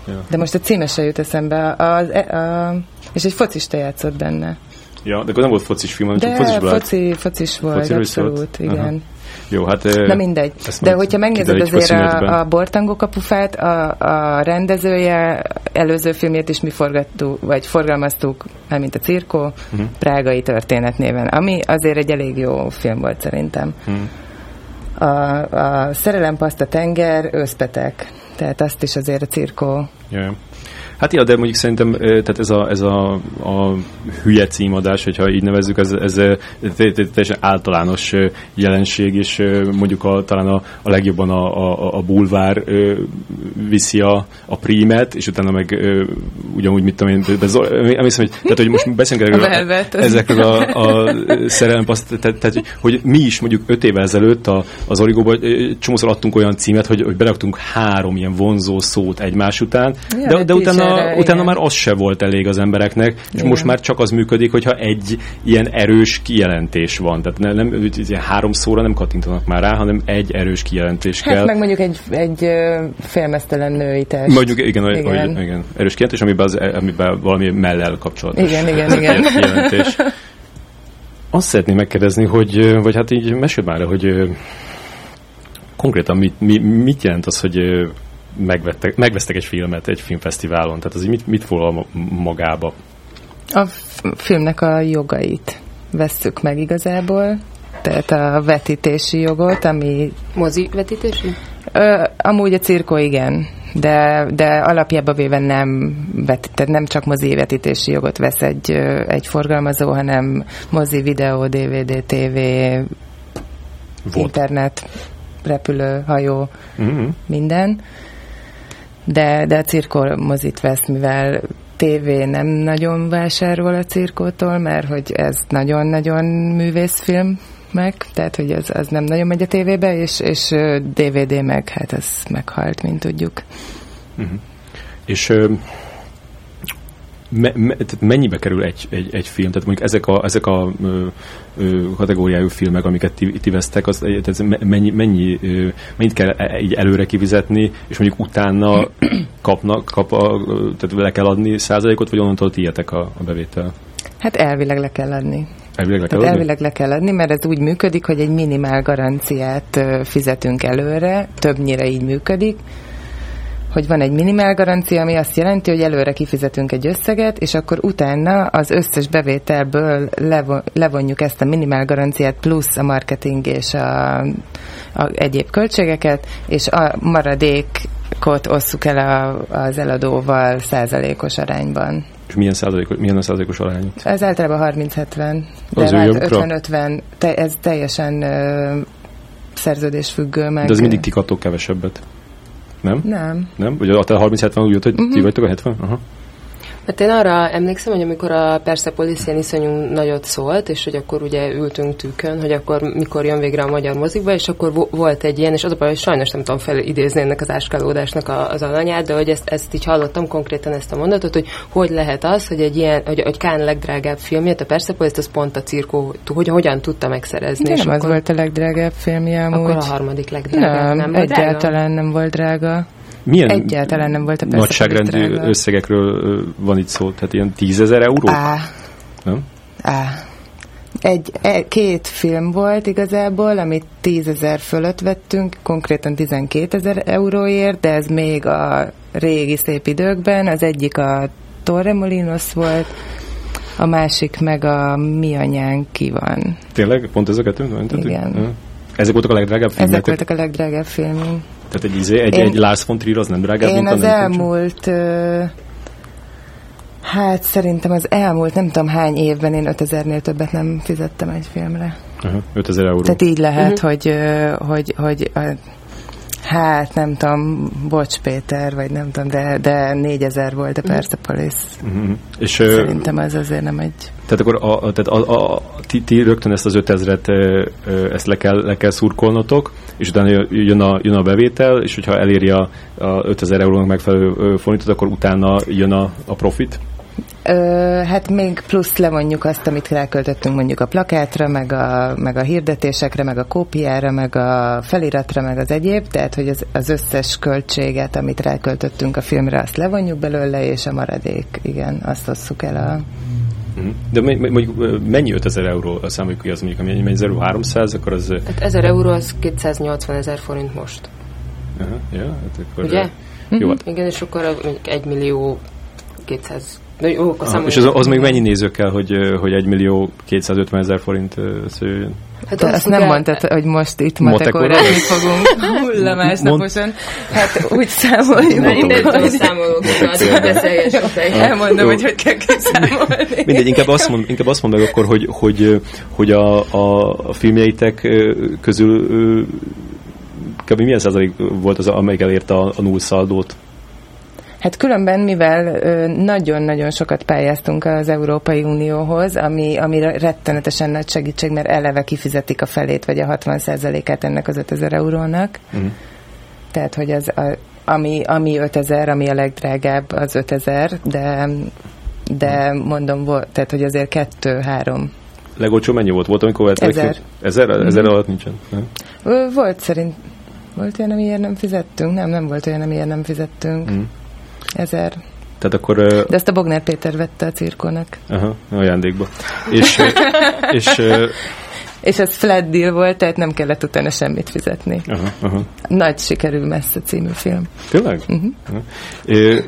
Ja. De most a címe se jut eszembe. Az, a, a, és egy focista játszott benne. Ja, de akkor nem volt focis film, hanem de focis foci, focis volt, foci abszolút, volt. igen. Aha. Jó, hát... Na mindegy. De hogyha megnézed azért a, a Bortangó kapufát, a, a rendezője előző filmjét is mi forgattuk, vagy forgalmaztuk, mint a Cirkó, uh-huh. Prágai történet néven, ami azért egy elég jó film volt szerintem. Uh-huh. A, a Szerelempaszta tenger, őszpetek. Tehát azt is azért a Cirkó yeah. Hát ja, de mondjuk szerintem tehát ez a, ez a, a hülye címadás, hogyha így nevezzük, ez, ez teljesen általános jelenség, és mondjuk a, talán a, a legjobban a, a, a bulvár viszi a, a prímet, és utána meg ugyanúgy, mit tudom én, emlékszem, hogy, tehát, hogy most beszélünk erről a, ezekről a, a szerelempaszt, tehát, tehát, hogy mi is mondjuk öt évvel ezelőtt a, az Origóban csomószor adtunk olyan címet, hogy, hogy beraktunk három ilyen vonzó szót egymás után, de, de utána utána, utána már az se volt elég az embereknek, és igen. most már csak az működik, hogyha egy ilyen erős kijelentés van. Tehát nem, nem ilyen három szóra nem kattintanak már rá, hanem egy erős kijelentés hát kell. meg mondjuk egy, egy félmeztelen női test. Mondjuk igen, igen. Hogy, igen. erős kijelentés, amiben, az, amiben valami mellel kapcsolatos. Igen, igen, igen. Kijelentés. Azt szeretném megkérdezni, hogy, vagy hát így mesél már, hogy konkrétan mit, mit, mit jelent az, hogy megvettek, megvesztek egy filmet egy filmfesztiválon, tehát az mit, mit foglal magába? A filmnek a jogait vesztük meg igazából, tehát a vetítési jogot, ami... Mozi vetítési? Ö, amúgy a cirkó igen, de, de alapjában véve nem, vet, tehát nem csak mozi vetítési jogot vesz egy, egy forgalmazó, hanem mozi, videó, DVD, TV, Volt. internet, repülő, hajó, uh-huh. minden de, de a cirkó mozit vesz, mivel TV nem nagyon vásárol a cirkótól, mert hogy ez nagyon-nagyon művészfilm meg, tehát hogy az, az nem nagyon megy a tévébe, és, és DVD meg, hát ez meghalt, mint tudjuk. Uh-huh. És me, me, tehát mennyibe kerül egy, egy, egy film? Tehát mondjuk ezek a, ezek a ö, ö, kategóriájú filmek, amiket ti, ti vesztek, az, tehát mennyi, mennyi, ö, mennyit kell e, így előre kivizetni, és mondjuk utána kapnak, kap a, tehát le kell adni százalékot, vagy onnantól tiétek a, a bevétel? Hát elvileg le kell adni. Elvileg le kell adni? elvileg le kell adni, mert ez úgy működik, hogy egy minimál garanciát fizetünk előre, többnyire így működik, hogy van egy minimál garancia, ami azt jelenti, hogy előre kifizetünk egy összeget, és akkor utána az összes bevételből levonjuk ezt a minimál garanciát plusz a marketing és a, a egyéb költségeket, és a maradékot osszuk el a, az eladóval százalékos arányban. És milyen, százalékos, milyen a százalékos arány? Ez általában 30-70, de 50-50, te, ez teljesen ö, szerződésfüggő meg. De az mindig ti kevesebbet. Nem? Nem. Nem? Vagy a 30-70 úgy jött, hogy uh-huh. ti mhm. vagytok a 70? Aha. Hát én arra emlékszem, hogy amikor a Persepolis ilyen iszonyú nagyot szólt, és hogy akkor ugye ültünk tűkön, hogy akkor mikor jön végre a magyar mozikba, és akkor vo- volt egy ilyen, és az a baj, hogy sajnos nem tudom felidézni ennek az áskálódásnak a, az alanyát, de hogy ezt, ezt így hallottam konkrétan ezt a mondatot, hogy hogy lehet az, hogy egy ilyen, hogy, hogy Kán legdrágább filmjét, a Persepolis, az pont a cirkó, hogy hogyan tudta megszerezni. Nem és az akkor, volt a legdrágább filmje amúgy. Akkor a harmadik legdrágább, nem, nem egyáltalán nem volt drága. Milyen Egyáltalán nem volt a nagyságrendű összegekről van itt szó? Tehát ilyen tízezer euró? Á. Nem? Á. Egy, e, két film volt igazából, amit tízezer fölött vettünk, konkrétan 12 ezer euróért, de ez még a régi szép időkben. Az egyik a Torremolinos volt, a másik meg a Mi anyánk ki van. Tényleg? Pont ez a kettő? Igen. Ezek voltak a legdrágább filmek? Ezek voltak a legdrágább filmünk. Tehát egy, izé, egy, én, egy Lars von Trier az nem drágább, én mint az elmúlt... Ö, hát szerintem az elmúlt nem tudom hány évben én 5000-nél többet nem fizettem egy filmre. Uh-huh, 5000 euró. Tehát így lehet, uh-huh. hogy, hogy, hogy, hogy Hát nem tudom, bocs Péter, vagy nem tudom, de, de 4000 volt a mhm. Persepolis. Uh-huh. És, Szerintem ez azért nem egy... Tehát akkor a, a, tehát a, a, ti, ti rögtön ezt az 5000-et ezt le kell, le kell szurkolnotok, és utána jön a, jön a bevétel, és hogyha eléri a, a 5000 eurónak megfelelő forintot, akkor utána jön a, a profit? Ö, hát még plusz levonjuk azt, amit ráköltöttünk mondjuk a plakátra, meg a, meg a hirdetésekre, meg a kópiára, meg a feliratra, meg az egyéb, tehát hogy az, az összes költséget, amit ráköltöttünk a filmre, azt levonjuk belőle, és a maradék, igen, azt osszuk el a De mondjuk mennyi 5000 euró a számoljuk ki az mondjuk, ami mennyi 300, akkor az... Hát 1000 euró az 280 ezer forint most. Aha, ja, hát akkor... Ugye? Jó, hát. Igen, és akkor mondjuk 1 millió 200 de jó, akkor Aha, és az, az még mennyi néző kell, hogy, hogy 1 millió 250 ezer forint szőjön? Hát azt, azt nem mondtad, hogy most itt matekorázni fogunk hullamásnaposan. Hát úgy számoljuk. Mindegy, hogy számolunk, Elmondom, hogy hogy kell kiszámolni. Mindegy, inkább azt mond, inkább azt mond meg akkor, hogy, hogy, hogy a, a, a filmjeitek közül kb. milyen százalék volt az, amelyik elérte a, a null szaldót? Hát különben, mivel nagyon-nagyon sokat pályáztunk az Európai Unióhoz, ami, ami rettenetesen nagy segítség, mert eleve kifizetik a felét, vagy a 60%-át ennek az 5000 eurónak. Uh-huh. Tehát, hogy az, a, ami, ami 5000, ami a legdrágább, az 5000, de, de uh-huh. mondom, volt, tehát, hogy azért kettő-három Legolcsó mennyi volt? Volt, amikor vettek? Ezer. Ezer? Ezer alatt nincsen? Nem? Volt szerint. Volt olyan, amiért nem fizettünk? Nem, nem volt olyan, amiért nem fizettünk. Mm ezer. Tehát akkor... De ezt a Bogner Péter vette a cirkónak. Aha, ajándékba. és, és, és ez flat deal volt, tehát nem kellett utána semmit fizetni. Aha, aha. Nagy sikerül messze című film. Tényleg? Uh-huh.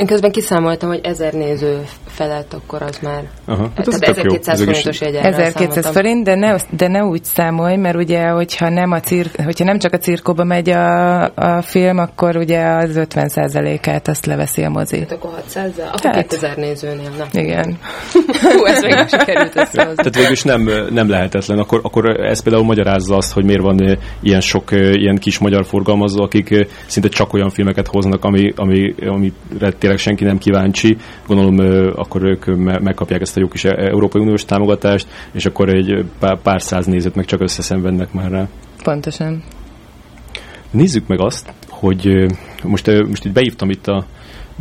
Én közben kiszámoltam, hogy ezer néző felett akkor az már. Aha, hát tehát 1200 forintos jegyára 1200 forint, de ne, de ne úgy számolj, mert ugye, hogyha nem, a cir, hogyha nem csak a cirkóba megy a, a film, akkor ugye az 50%-át azt leveszi a mozi. Hát akkor 600 akkor hát, 2000 nézőnél, nem? Igen. Hú, ez még sikerült összehozni. Tehát végülis nem, nem lehetetlen. Akkor, akkor ez például magyarázza azt, hogy miért van ilyen sok ilyen kis magyar forgalmazó, akik szinte csak olyan filmeket hoznak, ami, ami, amire tényleg senki nem kíváncsi. Gondolom akkor ők megkapják ezt a jó kis e- Európai Uniós támogatást, és akkor egy pár, pár száz nézőt meg csak összeszenvednek már rá. Pontosan. Nézzük meg azt, hogy most, most itt beívtam itt a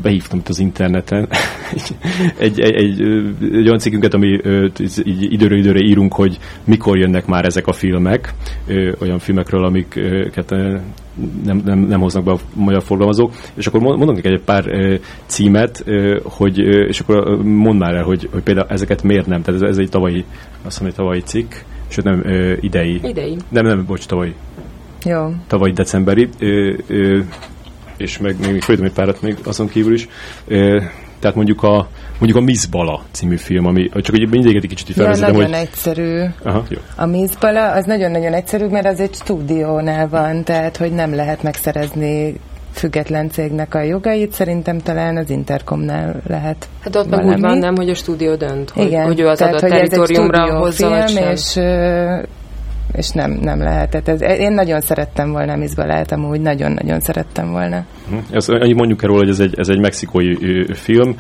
behívtam itt az interneten egy, egy, egy, egy olyan cikkünket, ami így időről időre írunk, hogy mikor jönnek már ezek a filmek, olyan filmekről, amiket nem, nem, nem hoznak be a magyar forgalmazók, és akkor mondok neked egy pár címet, hogy, és akkor mondd már el, hogy, hogy például ezeket miért nem, tehát ez, ez egy tavalyi, azt mondom, egy tavalyi cikk, sőt nem, idei. Idei. Nem, nem, bocs, tavalyi. Jó. Tavalyi decemberi. Ö, ö, és meg még, még fölítom egy párat még azon kívül is. Tehát mondjuk a, mondjuk a Miss Bala című film, ami csak hogy mindig egy kicsit felvezetem, ja, nagyon hogy... egyszerű. Aha, jó. A Miss Bala az nagyon-nagyon egyszerű, mert az egy stúdiónál van, tehát hogy nem lehet megszerezni független cégnek a jogait, szerintem talán az Intercomnál lehet. Hát ott meg úgy van, nem, hogy a stúdió dönt, hogy, Igen, hogy ő az tehát, adott territoriumra hozza, vagy sem. és és nem, nem lehetett. Ez, én nagyon szerettem volna Miss Balát, amúgy nagyon-nagyon szerettem volna. Hm. Ez, annyit mondjuk el róla, hogy ez egy, ez egy mexikói film,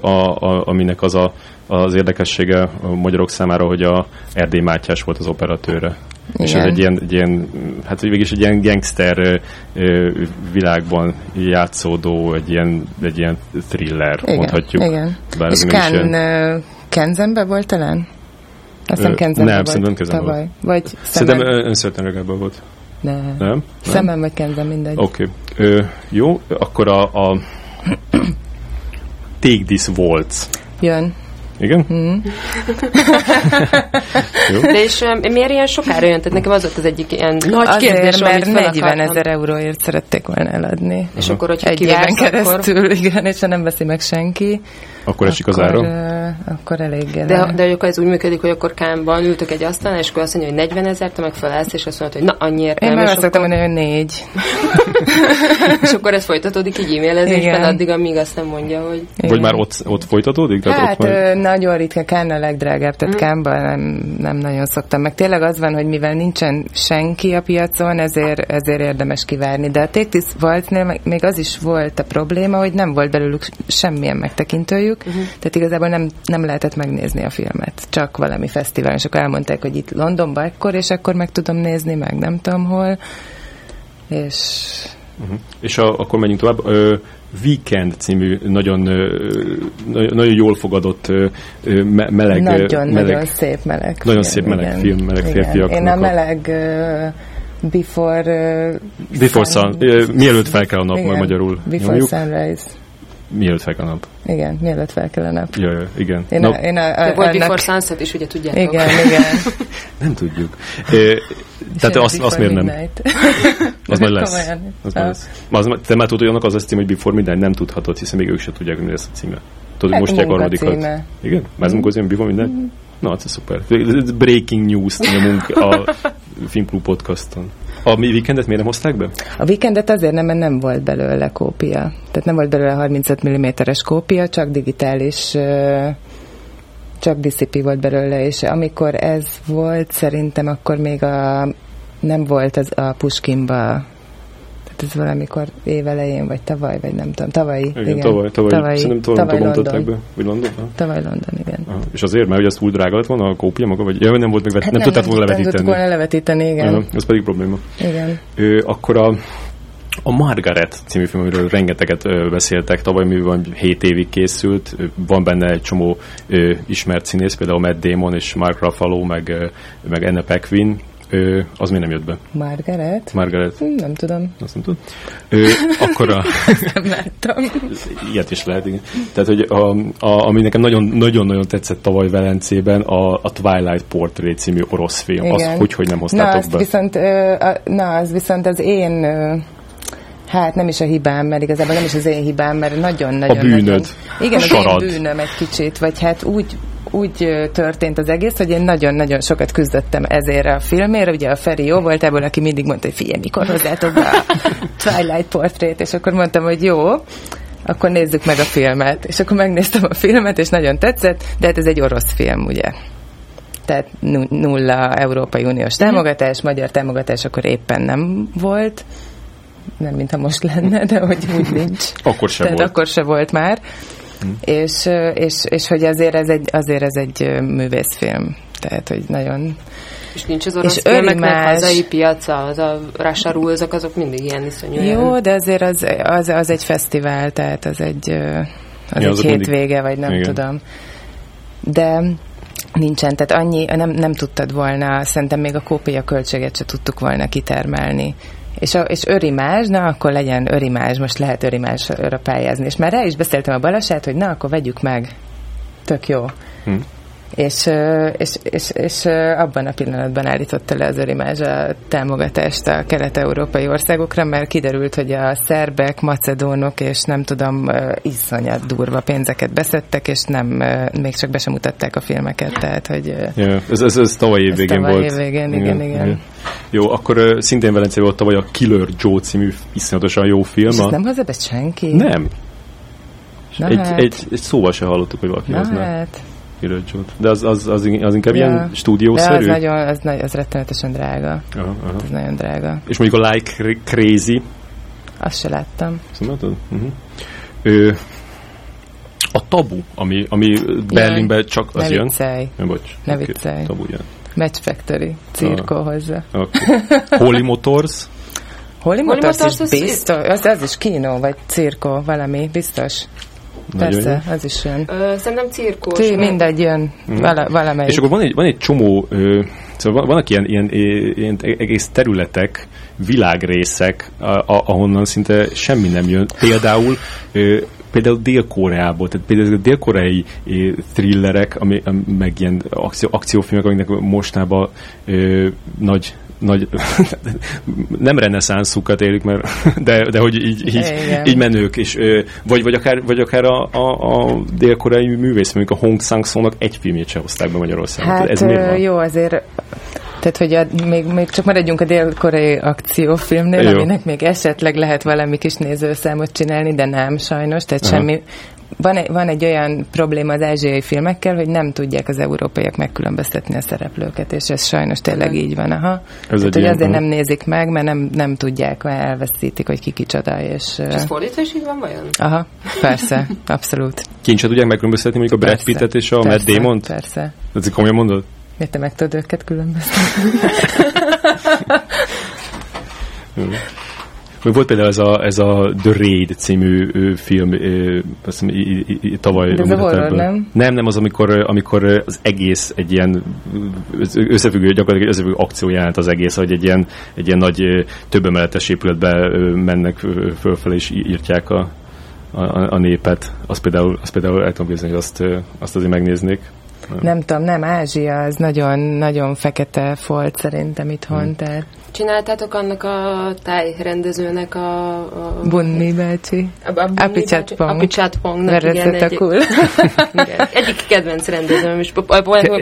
a, a, aminek az a, az érdekessége a magyarok számára, hogy a Erdély Mátyás volt az operatőre. Igen. És ez egy ilyen, egy ilyen hát végig egy ilyen gangster világban játszódó, egy ilyen, egy ilyen thriller, igen, mondhatjuk. Igen. Bár és Ken, ilyen... Kenzenbe volt talán? Azt hiszem Kenzenben Nem, szerintem Kenzenben tavaly. Vagy Szerintem önszörtenregában volt. Nem. Nem? Szemem vagy Kenzen, mindegy. Oké. Okay. jó, akkor a, a Take This Waltz. Jön. Igen? Mm. De és um, miért ilyen sokára jön? Tehát nekem az volt az egyik ilyen nagy Azért, kérdés, mert 40 ezer euróért szerették volna eladni. És akkor, hogyha Egy éven keresztül, akkor... igen, és ha nem veszi meg senki, akkor esik az ára? Akkor elég De, de akkor ez úgy működik, hogy akkor Kámban ültök egy asztalon, és akkor azt mondja, hogy 40 ezer, te meg felállsz, és azt mondod, hogy na, annyiért Én nem. Én azt akkor... mondani, hogy négy. és akkor ez folytatódik így e-mailezésben, addig, amíg azt nem mondja, hogy... Igen. Vagy már ott, ott folytatódik? Tehát hát ott majd... nagyon ritka, Kán a legdrágább, tehát mm. Kámban nem, nem nagyon szoktam. Meg tényleg az van, hogy mivel nincsen senki a piacon, ezért, ezért érdemes kivárni. De a Téktis Valtnél még az is volt a probléma, hogy nem volt belőlük semmilyen megtekintőjük, uh-huh. tehát igazából nem, nem lehetett megnézni a filmet, csak valami fesztivál, és akkor elmondták, hogy itt Londonban ekkor, és akkor meg tudom nézni, meg nem tudom hol, és... Uh-huh. És a, akkor menjünk tovább. Ö, Weekend című nagyon, ö, nagyon jól fogadott ö, meleg... Nagyon, meleg, nagyon szép meleg Nagyon film, szép meleg igen. film, meleg igen. férfiaknak. Én a meleg... Ö, Before... Uh, Before sun, sun, mielőtt fel kell a nap, igen, magyarul Before nyomjuk. sunrise. Mielőtt fel a nap. Igen, mielőtt fel kell a nap. Ja, ja igen. Én, a, én a, a, The World Before Sunset is ugye tudjátok. Igen, igen. Nem tudjuk. É, tehát azt, azt miért nem? az majd lesz. Az majd lesz. Az, te már tudod, hogy annak az lesz cím, hogy Before Midnight nem tudhatod, hiszen még ők se tudják, hogy mi lesz a címe. Tudod, hát most harmadikat. Igen? Már ez munkacíme Before Midnight? Mm. Na, ez szuper. Breaking news nyomunk a Filmklub podcaston. A mi weekendet miért nem hozták be? A weekendet azért nem, mert nem volt belőle kópia. Tehát nem volt belőle 35 mm-es kópia, csak digitális csak DCP volt belőle, és amikor ez volt, szerintem akkor még a, nem volt az a Puskinba tehát ez valamikor évelején, vagy tavaly, vagy nem tudom, tavalyi. Igen, igen. tavaly, tavaly, tavaly, szerintem tavaly, tavaly London. be, vagy London? Tavaly London, igen. Aha. És azért, mert hogy ez túl drága lett volna a kópia maga, vagy ja, nem volt még, hát nem, nem tudtad volna levetíteni. Nem volna levetíteni, igen. Aha, ez pedig probléma. Igen. Ő, akkor a, a Margaret című film, amiről rengeteget ö, beszéltek, tavaly mi van 7 évig készült, van benne egy csomó ö, ismert színész, például Matt Damon és Mark Ruffalo, meg, ö, meg Anna Paquin, Ö, az még nem jött be. Margaret? Margaret. Hm, nem tudom. Azt nem tudom. Ö, akkor a... nem láttam. Ilyet is lehet, igen. Tehát, hogy a, a, ami nekem nagyon-nagyon tetszett tavaly Velencében, a, a Twilight Portrait című orosz film. Igen. Az hogy, hogy nem hoztátok na, be? Viszont, ö, a, na, az viszont az én... Ö, Hát nem is a hibám, mert igazából nem is az én hibám, mert nagyon-nagyon... A bűnöd. Nagyon, igen, a én bűnöm egy kicsit, vagy hát úgy úgy történt az egész, hogy én nagyon-nagyon sokat küzdöttem ezért a filmért. Ugye a Feri jó volt ebből, aki mindig mondta, hogy figyelj, mikor hozzátok be a Twilight portrét, és akkor mondtam, hogy jó, akkor nézzük meg a filmet. És akkor megnéztem a filmet, és nagyon tetszett, de hát ez egy orosz film, ugye tehát nulla Európai Uniós támogatás, magyar támogatás akkor éppen nem volt, nem mintha most lenne, de hogy úgy nincs. akkor se Tehát volt. akkor se volt már. Mm. És, és, és hogy azért ez egy, azért ez egy művészfilm. Tehát, hogy nagyon... És nincs az orosz és filmeknek hazai piaca, az a Russia Rules, azok mindig ilyen iszonyú. Jó, de azért az, az, az egy fesztivál, tehát az egy, az ja, egy hétvége, mindig... vagy nem Igen. tudom. De nincsen, tehát annyi, nem, nem tudtad volna, szerintem még a kópia költséget se tudtuk volna kitermelni. És, a, és örimázs, na akkor legyen örimázs, most lehet örimázsra pályázni. És már rá is beszéltem a balasát, hogy na akkor vegyük meg. Tök jó. Hm és, és, és, és abban a pillanatban állította le az Örimázs a támogatást a kelet-európai országokra, mert kiderült, hogy a szerbek, macedónok és nem tudom, iszonyat durva pénzeket beszedtek, és nem, még csak be sem mutatták a filmeket, tehát, hogy... Yeah, ez, ez, ez tavaly év végén volt. Tavaly év végén, igen, igen. igen. igen. Jó, akkor uh, szintén Velencében volt tavaly a Killer Joe című iszonyatosan jó film. És a... nem hozzá be senki? Nem. Na egy, hát. egy, egy szóval se hallottuk, hogy valaki Na. Hát kiröcsót. De az, az, az, az inkább ja. ilyen stúdiószerű? De az nagyon, az, nagy, az rettenetesen drága. Aha, aha. Az nagyon drága. És mondjuk a Like Crazy? Azt se láttam. Látod? Uh-huh. Ö, a tabu, ami, ami Berlinben csak az ne jön. Viccelj. Ja, bocs. Ne okay. viccelj. Tabu jön. Match Factory, cirko ah. hozzá. Okay. Holy Motors? Holy Motors, Holy Motors is biztos, az, az is kino, vagy cirko, valami, biztos. Persze, az is jön. Ö, szerintem cirkós. Tí, mindegy, jön mm. vala, valamelyik. És akkor van egy, van egy csomó, ö, szóval vannak ilyen, ilyen, ilyen egész területek, világrészek, a, a, ahonnan szinte semmi nem jön. Például ö, például Dél-Koreából, tehát például a dél-koreai thrillerek, ami, meg ilyen akció, akciófilmek, amiknek mostában ö, nagy nagy, nem reneszánszukat élik, mert, de, de hogy így, így, így menők, és, vagy, vagy akár, vagy akár a, a, a dél-koreai művész, mondjuk a Hong Sang-sónak egy filmjét se hozták be Magyarországon. Hát Ez miért van? jó, azért tehát, hogy a, még, még csak maradjunk a dél-koreai akciófilmnél, Jó. aminek még esetleg lehet valami kis nézőszámot csinálni, de nem sajnos, tehát Aha. semmi van egy, van egy olyan probléma az ázsiai filmekkel, hogy nem tudják az európaiak megkülönböztetni a szereplőket, és ez sajnos tényleg így van. Aha. Ez Tehát, hogy azért nem nézik meg, mert nem, nem tudják, mert elveszítik, hogy ki kicsoda. És, és ez fordítva is így van vajon? Aha, persze, abszolút. Kincs tudják megkülönböztetni mondjuk a Brad Pittet és a Matt Damon-t? Persze. Ez komolyan mondod? Miért te meg tudod őket különböztetni? Még volt például ez a, ez a The Raid című film, azt hiszem, tavaly. De ez a horror, nem? Nem, nem az, amikor, amikor az egész egy ilyen összefüggő, gyakorlatilag összefüggő akció jelent az egész, hogy egy ilyen, egy ilyen nagy többemeletes épületbe mennek fölfelé és írtják a a, a népet. Azt például, azt például el tudom képzelni, hogy azt, azt azért megnéznék. Nem tudom, nem, Ázsia az nagyon, nagyon fekete folt szerintem itthon, hmm. tehát Csináltátok annak a tájrendezőnek a... a Bunmi bácsi. Apichatpong. Apichatpongnak, igen. Egy, cool. igen. Egyik kedvenc rendezőm, és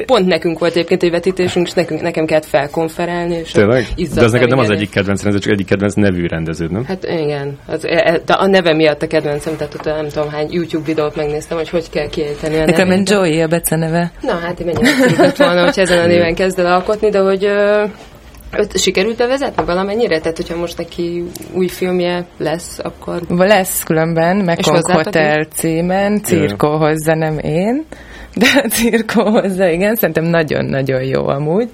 pont nekünk volt egyébként egy vetítésünk, és nekünk, nekem kellett felkonferálni. És Tényleg? De ez neked nem az egyik kedvenc rendező, csak egyik kedvenc nevű rendező, nem? Hát igen. Az, e- e- de a neve miatt a kedvencem, tehát ott nem tudom hány YouTube videót megnéztem, hogy hogy kell kiejteni a Nekem egy Joey a beceneve. Na hát én mennyire volna, hogy ezen a néven kezd el alkotni, de hogy Öt, sikerült bevezetni valamennyire? Tehát, hogyha most neki új filmje lesz, akkor... Lesz különben, Mekong Hotel címen, Cirkó hozzá, nem én, de Cirkó hozzá, igen, szerintem nagyon-nagyon jó amúgy.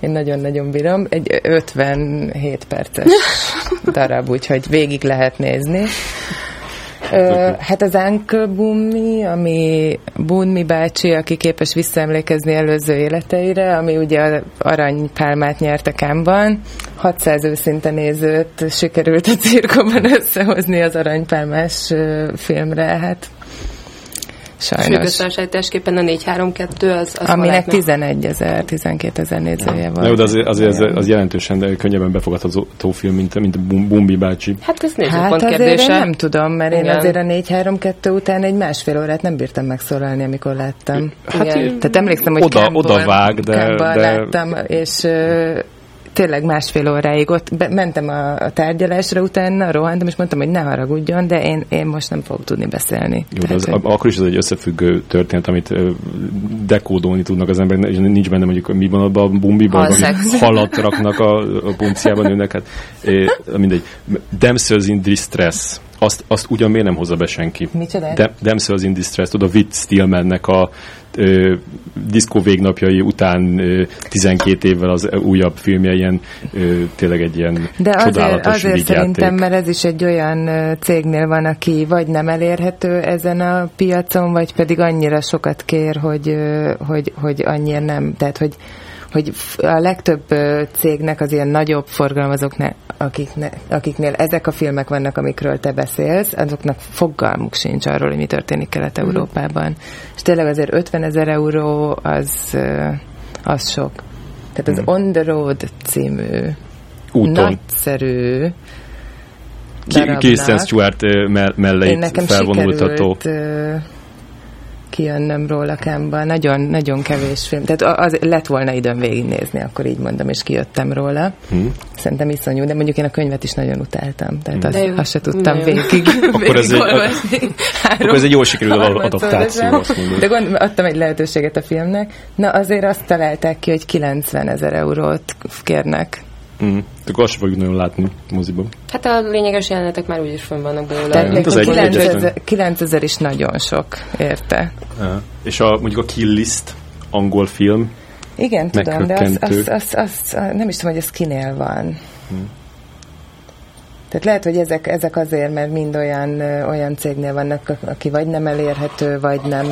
Én nagyon-nagyon bírom. Egy 57 perces darab, úgyhogy végig lehet nézni. Ö, hát az Uncle Bunmi, ami Bunmi bácsi, aki képes visszaemlékezni előző életeire, ami ugye aranypálmát nyert a Kámban. 600 őszinte nézőt sikerült a cirkóban összehozni az aranypálmás filmre, hát sajnos. összehasonlításképpen a 432 az, az Aminek 11 ezer, 12 ezer nézője van. Jó, de azért, azért az, az jelentősen de könnyebben befogadható film, mint, mint a Bumbi bácsi. Hát ez nézzük hát kérdése. nem tudom, mert én Igen. azért a 432 után egy másfél órát nem bírtam megszólalni, amikor láttam. Hát Igen. Tehát emlékszem, hogy oda, oda vág, de, de... láttam, és tényleg másfél óráig ott be, mentem a, a tárgyalásra utána, rohantam, és mondtam, hogy ne haragudjon, de én, én most nem fogok tudni beszélni. Jó, Tehát, az, hogy... akkor is ez egy összefüggő történet, amit dekódolni tudnak az emberek, és nincs benne mondjuk mi van abban a bumbiban, halat raknak a, a punciában nőnek, hát mindegy. Damsels in distress azt, azt ugyan miért nem hozza be senki? Micsoda? De, Damsels in Distress, tudod, a Witt Stillmannek a ö, diszkó végnapjai után ö, 12 évvel az újabb filmje ilyen ö, tényleg egy ilyen De azért, azért szerintem, mert ez is egy olyan cégnél van, aki vagy nem elérhető ezen a piacon, vagy pedig annyira sokat kér, hogy, hogy, hogy annyira nem. Tehát, hogy hogy a legtöbb cégnek az ilyen nagyobb forgalmazóknál, akikne, akiknél ezek a filmek vannak, amikről te beszélsz, azoknak fogalmuk sincs arról, hogy mi történik Kelet-Európában. Mm. És tényleg azért 50 ezer euró az, az sok. Tehát az mm. On the Road című Úton. nagyszerű Kristen Stewart mellé felvonultató. Sikerült, kijönnöm róla Kámba. Nagyon, nagyon kevés film. Tehát az lett volna időm végignézni, akkor így mondom, és kijöttem róla. Hmm. Szerintem iszonyú, de mondjuk én a könyvet is nagyon utáltam. Tehát hmm. azt, azt se tudtam végig, akkor ez, egy, akkor ez egy jól sikerült adaptáció, azt. De gond, adtam egy lehetőséget a filmnek. Na azért azt találták ki, hogy 90 ezer eurót kérnek Mm. Akkor azt sem fogjuk nagyon látni moziban. Hát a lényeges jelenetek már úgyis fönn vannak belőle. Tehát az 9000, 9000 is nagyon sok, érte. Ja. És a, mondjuk a Kill List angol film. Igen, tudom, de az, az, az, az, az, nem is tudom, hogy ez kinél van. Hmm. Tehát lehet, hogy ezek, ezek azért, mert mind olyan, olyan cégnél vannak, aki vagy nem elérhető, vagy nem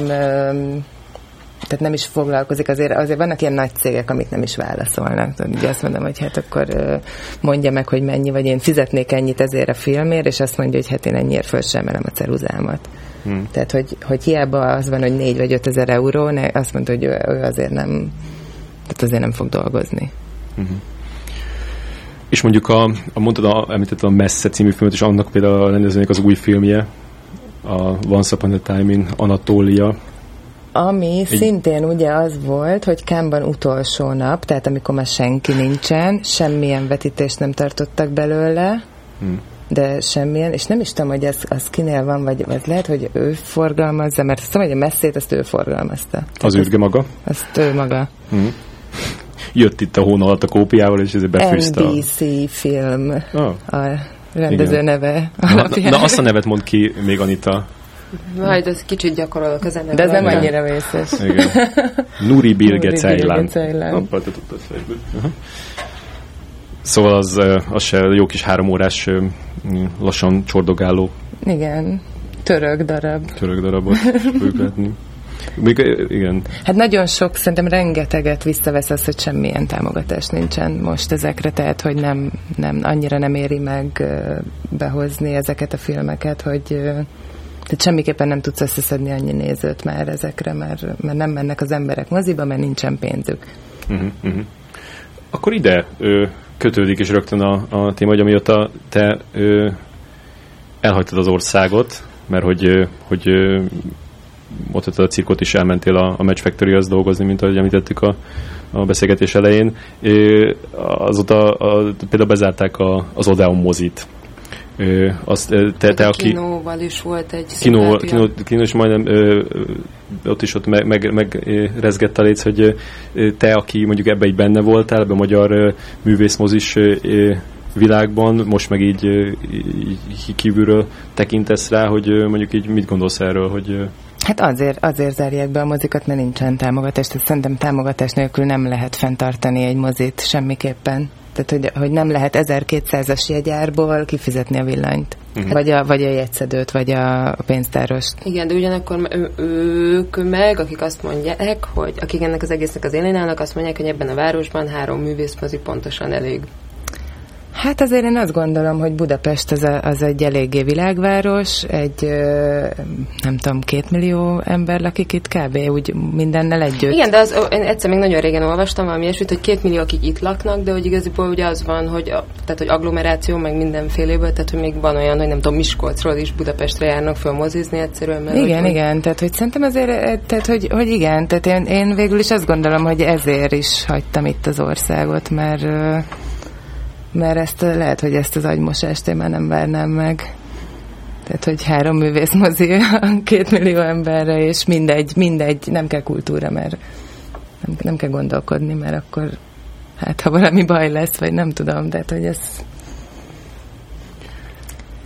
tehát nem is foglalkozik, azért, azért vannak ilyen nagy cégek, amik nem is válaszolnak. Tehát ugye azt mondom, hogy hát akkor mondja meg, hogy mennyi, vagy én fizetnék ennyit ezért a filmért, és azt mondja, hogy hát én ennyiért föl sem emelem a ceruzámat. Hmm. Tehát, hogy, hogy hiába az van, hogy 4 vagy 5 ezer euró, ne, azt mondta, hogy ő, ő azért nem, tehát azért nem fog dolgozni. Hmm. És mondjuk a, a mondtad, a, említett a Messze című filmet, és annak például a rendezőnek az új filmje, a Once Upon a Time in Anatolia, ami Egy... szintén ugye az volt, hogy Kámban utolsó nap, tehát amikor már senki nincsen, semmilyen vetítést nem tartottak belőle, hmm. de semmilyen, és nem is tudom, hogy ez az kinél van, vagy ez lehet, hogy ő forgalmazza, mert azt tudom, hogy a messzét azt ő forgalmazta. Az űrge maga? Azt ő maga. Hmm. Jött itt a hóna alatt a kópiával, és ezért befűzte. NBC a... film oh. a rendező Igen. neve. Na, na, na, azt a nevet mond ki még Anita, majd ez kicsit gyakorolok az ennek. De ez nem annyira vészes. Igen. Nuri Bilge Ceylan. Szóval az, az se jó kis három órás lassan csordogáló. Igen. Török darab. Török darabot fogjuk látni. igen. Hát nagyon sok, szerintem rengeteget visszavesz az, hogy semmilyen támogatás nincsen most ezekre, tehát hogy nem, nem annyira nem éri meg behozni ezeket a filmeket, hogy Tehát semmiképpen nem tudsz összeszedni annyi nézőt már ezekre, mert, mert nem mennek az emberek moziba, mert nincsen pénzük. Uh-huh, uh-huh. Akkor ide ö, kötődik is rögtön a, a téma, hogy amióta te ö, elhagytad az országot, mert hogy, hogy ott a cirkot is elmentél a, a Match Factory-hoz dolgozni, mint ahogy említettük a, a beszélgetés elején. Azóta a, például bezárták a, az Odeon mozit. Azt, te, te, aki... Kinóval is volt egy Kinó, kinó, kinó is majdnem ö, ott is ott meg, meg, meg rezgett a léc, hogy te, aki mondjuk ebbe egy benne voltál, ebbe a magyar művészmozis világban, most meg így, így kívülről tekintesz rá, hogy mondjuk így mit gondolsz erről, hogy Hát azért, azért zárják be a mozikat, mert nincsen támogatás. Tehát szerintem támogatás nélkül nem lehet fenntartani egy mozit semmiképpen. Tehát, hogy, hogy nem lehet 1200-as jegyárból kifizetni a villanyt. Uh-huh. Vagy, a, vagy a jegyszedőt, vagy a pénztárost. Igen, de ugyanakkor ők meg, akik azt mondják, hogy akik ennek az egésznek az élén állnak, azt mondják, hogy ebben a városban három művészmozi pontosan elég. Hát azért én azt gondolom, hogy Budapest az, a, az egy eléggé világváros, egy nem tudom, két millió ember lakik itt kb. úgy mindennel együtt. Igen, de az, én egyszer még nagyon régen olvastam valami ilyesmit, hogy két millió, akik itt laknak, de hogy igaziból ugye az van, hogy, a, tehát, hogy agglomeráció, meg mindenféléből, tehát hogy még van olyan, hogy nem tudom, Miskolcról is Budapestre járnak föl mozizni egyszerűen. Mert igen, hogy, igen, tehát hogy szerintem azért, e, tehát hogy, hogy igen, tehát én, én végül is azt gondolom, hogy ezért is hagytam itt az országot, mert mert ezt lehet, hogy ezt az agymosást én már nem várnám meg. Tehát, hogy három művész mozi két millió emberre, és mindegy, mindegy, nem kell kultúra, mert nem, nem kell gondolkodni, mert akkor hát ha valami baj lesz, vagy nem tudom, de hát, hogy ez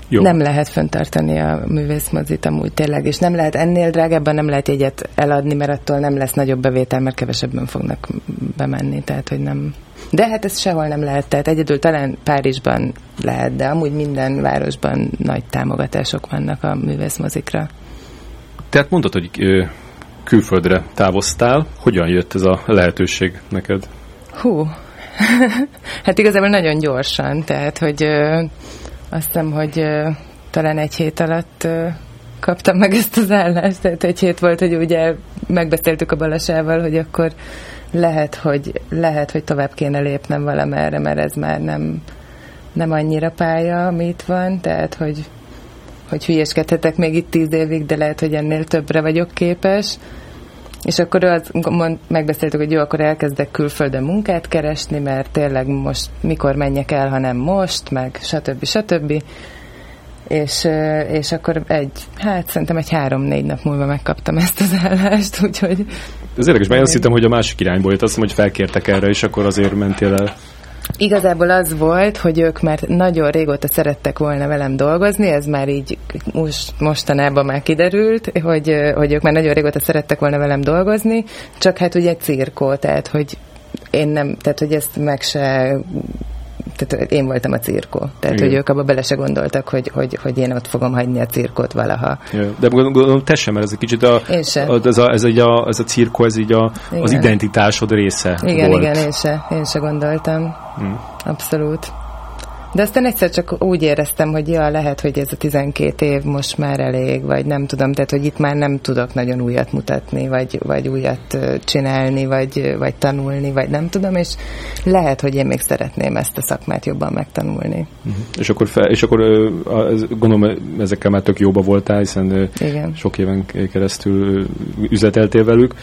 jó. Nem lehet föntartani a művészmozit amúgy tényleg, és nem lehet ennél drágábban nem lehet jegyet eladni, mert attól nem lesz nagyobb bevétel, mert kevesebben fognak bemenni, tehát hogy nem. De hát ez sehol nem lehet, tehát egyedül talán Párizsban lehet, de amúgy minden városban nagy támogatások vannak a művészmozikra. Tehát mondtad, hogy külföldre távoztál, hogyan jött ez a lehetőség neked? Hú, hát igazából nagyon gyorsan, tehát hogy azt hiszem, hogy talán egy hét alatt kaptam meg ezt az állást, tehát egy hét volt, hogy ugye megbeszéltük a Balasával, hogy akkor lehet, hogy, lehet, hogy tovább kéne lépnem valamerre, mert ez már nem, nem annyira pálya, amit van, tehát hogy, hogy hülyeskedhetek még itt tíz évig, de lehet, hogy ennél többre vagyok képes. És akkor az, mond, megbeszéltük, hogy jó, akkor elkezdek külföldön munkát keresni, mert tényleg most mikor menjek el, ha nem most, meg stb. stb. És, és akkor egy, hát szerintem egy három-négy nap múlva megkaptam ezt az állást, úgyhogy... Ez érdekes, mert én azt hittem, hogy a másik irányból jött, azt hiszem, hogy felkértek erre, és akkor azért mentél el. Igazából az volt, hogy ők már nagyon régóta szerettek volna velem dolgozni, ez már így most, mostanában már kiderült, hogy, hogy ők már nagyon régóta szerettek volna velem dolgozni, csak hát ugye cirkó, tehát hogy én nem, tehát hogy ezt meg se tehát én voltam a cirkó. Tehát, Igen. hogy ők abba bele se gondoltak, hogy, hogy, hogy én ott fogom hagyni a cirkót valaha. De gondolom, te sem, mert ez egy kicsit a, a, ez, a, ez, egy a, ez a cirkó, ez így a, az identitásod része Igen, volt. igen, én se, én se gondoltam. Hmm. Abszolút. De aztán egyszer csak úgy éreztem, hogy ja, lehet, hogy ez a 12 év most már elég, vagy nem tudom, tehát, hogy itt már nem tudok nagyon újat mutatni, vagy, vagy újat csinálni, vagy, vagy tanulni, vagy nem tudom, és lehet, hogy én még szeretném ezt a szakmát jobban megtanulni. Uh-huh. És akkor, fel, és akkor gondolom, ezekkel már tök jóba voltál, hiszen Igen. sok éven keresztül üzleteltél velük,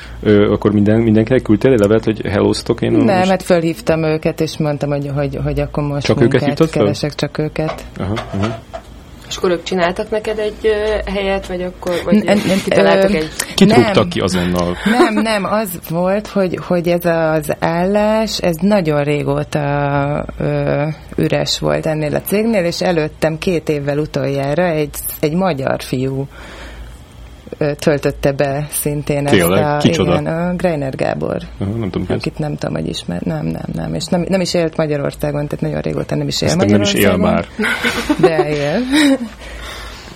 akkor minden, mindenkinek küldtél egy levelet, hogy hellóztok én? Nem, most... hát fölhívtam őket, és mondtam, hogy, hogy, hogy akkor most Csak őket hívtad keresek csak őket. Aha, aha. És akkor ők csináltak neked egy helyet, vagy akkor vagy nem, nem, kitaláltak egy... Kit nem, ki azonnal? Nem, nem, az volt, hogy, hogy ez az állás, ez nagyon régóta ö, üres volt ennél a cégnél, és előttem két évvel utoljára egy, egy magyar fiú töltötte be szintén Tényleg? ezt a, Kicsoda? igen, a Greiner Gábor. Uh, nem tudom, akit nem tudom, hogy ismer. Nem, nem, nem. És nem, nem is élt Magyarországon, tehát nagyon régóta nem is él Ezt Magyarországon. nem is él már. De él.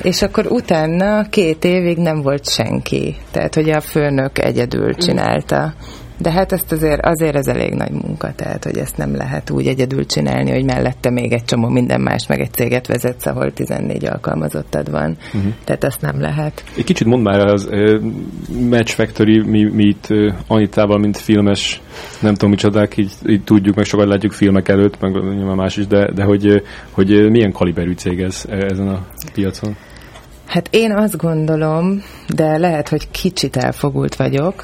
És akkor utána két évig nem volt senki. Tehát, hogy a főnök egyedül csinálta De hát ezt azért, azért ez elég nagy munka, tehát hogy ezt nem lehet úgy egyedül csinálni, hogy mellette még egy csomó minden más, meg egy céget vezetsz, ahol 14 alkalmazottad van. Uh-huh. Tehát ezt nem lehet. Egy kicsit mondd már az uh, Match Factory, mi, mi itt uh, Anitával, mint filmes, nem tudom micsodák, így, így tudjuk, meg sokat látjuk filmek előtt, meg nyilván más is, de, de hogy, hogy milyen kaliberű cég ez ezen a piacon? Hát én azt gondolom, de lehet, hogy kicsit elfogult vagyok,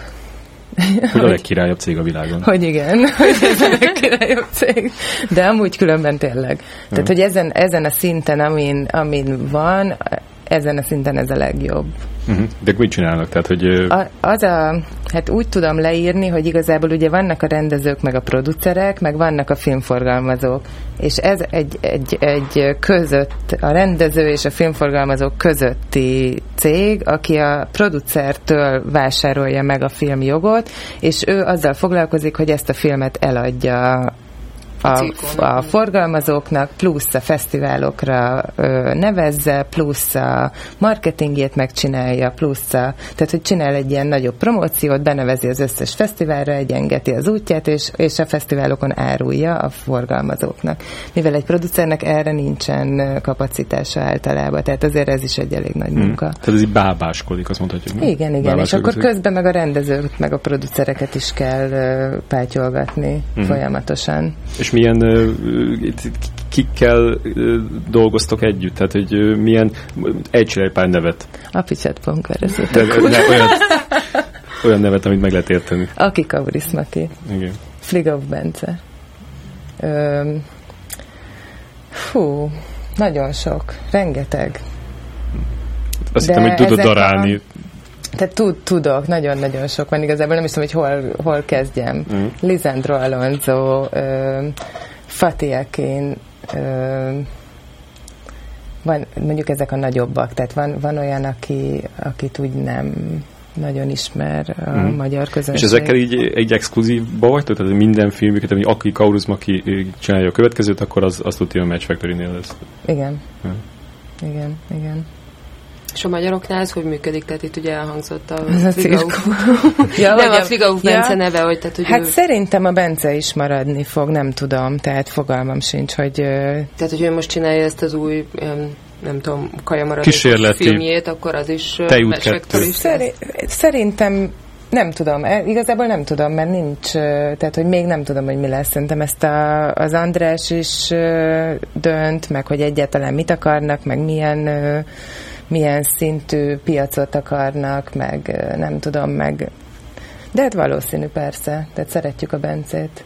hogy a legkirályabb cég a világon. Hogy igen, hogy ez a legkirályabb cég. De amúgy különben tényleg. Tehát, hogy ezen, ezen a szinten, amin, amin van, ezen a szinten ez a legjobb. Uh-huh. De mit csinálnak? Tehát, hogy... A, az a, hát úgy tudom leírni, hogy igazából ugye vannak a rendezők, meg a producerek, meg vannak a filmforgalmazók. És ez egy, egy, egy között, a rendező és a filmforgalmazók közötti cég, aki a producertől vásárolja meg a filmjogot, és ő azzal foglalkozik, hogy ezt a filmet eladja a, a forgalmazóknak, plusz a fesztiválokra ö, nevezze, plusz a marketingjét megcsinálja, plusz a, tehát hogy csinál egy ilyen nagyobb promóciót, benevezi az összes fesztiválra, egyengeti az útját, és, és a fesztiválokon árulja a forgalmazóknak. Mivel egy producernek erre nincsen kapacitása általában, tehát azért ez is egy elég nagy hmm. munka. Tehát ez így bábáskodik, azt mondhatjuk. Igen, igen, és akkor közben meg a rendezőt, meg a producereket is kell pátyolgatni hmm. folyamatosan. És milyen kikkel dolgoztok együtt? Tehát, hogy milyen, egy pár nevet. Apicset Ponker, ne, ne, olyan, olyan nevet, amit meg lehet érteni. Aki Kauris Mati. Igen. Fligov Bence. Öm, fú, nagyon sok, rengeteg. Azt hittem, hogy tudod darálni. A, tehát tud, tudok, nagyon-nagyon sok van igazából, nem is tudom, hogy hol, hol kezdjem. Mm. Lisandro Alonso, ö, Fatih Akin, ö, van, mondjuk ezek a nagyobbak, tehát van, van olyan, aki, akit úgy nem nagyon ismer a mm. magyar közönség. És ezekkel így egy exkluzívba vagytok? Tehát minden filmüket, ami aki Kaurus aki csinálja a következőt, akkor az, az tudja a Match Factory-nél lesz. Igen. Ja. Igen, igen. És a magyaroknál ez hogy működik? Tehát itt ugye elhangzott a, a Frigauf. ja, nem, a Frigauf Bence ja. neve, hogy, tehát, hogy Hát ő... szerintem a Bence is maradni fog, nem tudom, tehát fogalmam sincs, hogy... Tehát, hogy ő most csinálja ezt az új nem tudom, kajamaradékos filmjét, akkor az is is Szeri- Szerintem nem tudom, e, igazából nem tudom, mert nincs, tehát hogy még nem tudom, hogy mi lesz. Szerintem ezt a, az András is dönt, meg hogy egyáltalán mit akarnak, meg milyen milyen szintű piacot akarnak, meg nem tudom, meg de hát valószínű persze, tehát szeretjük a Bencét.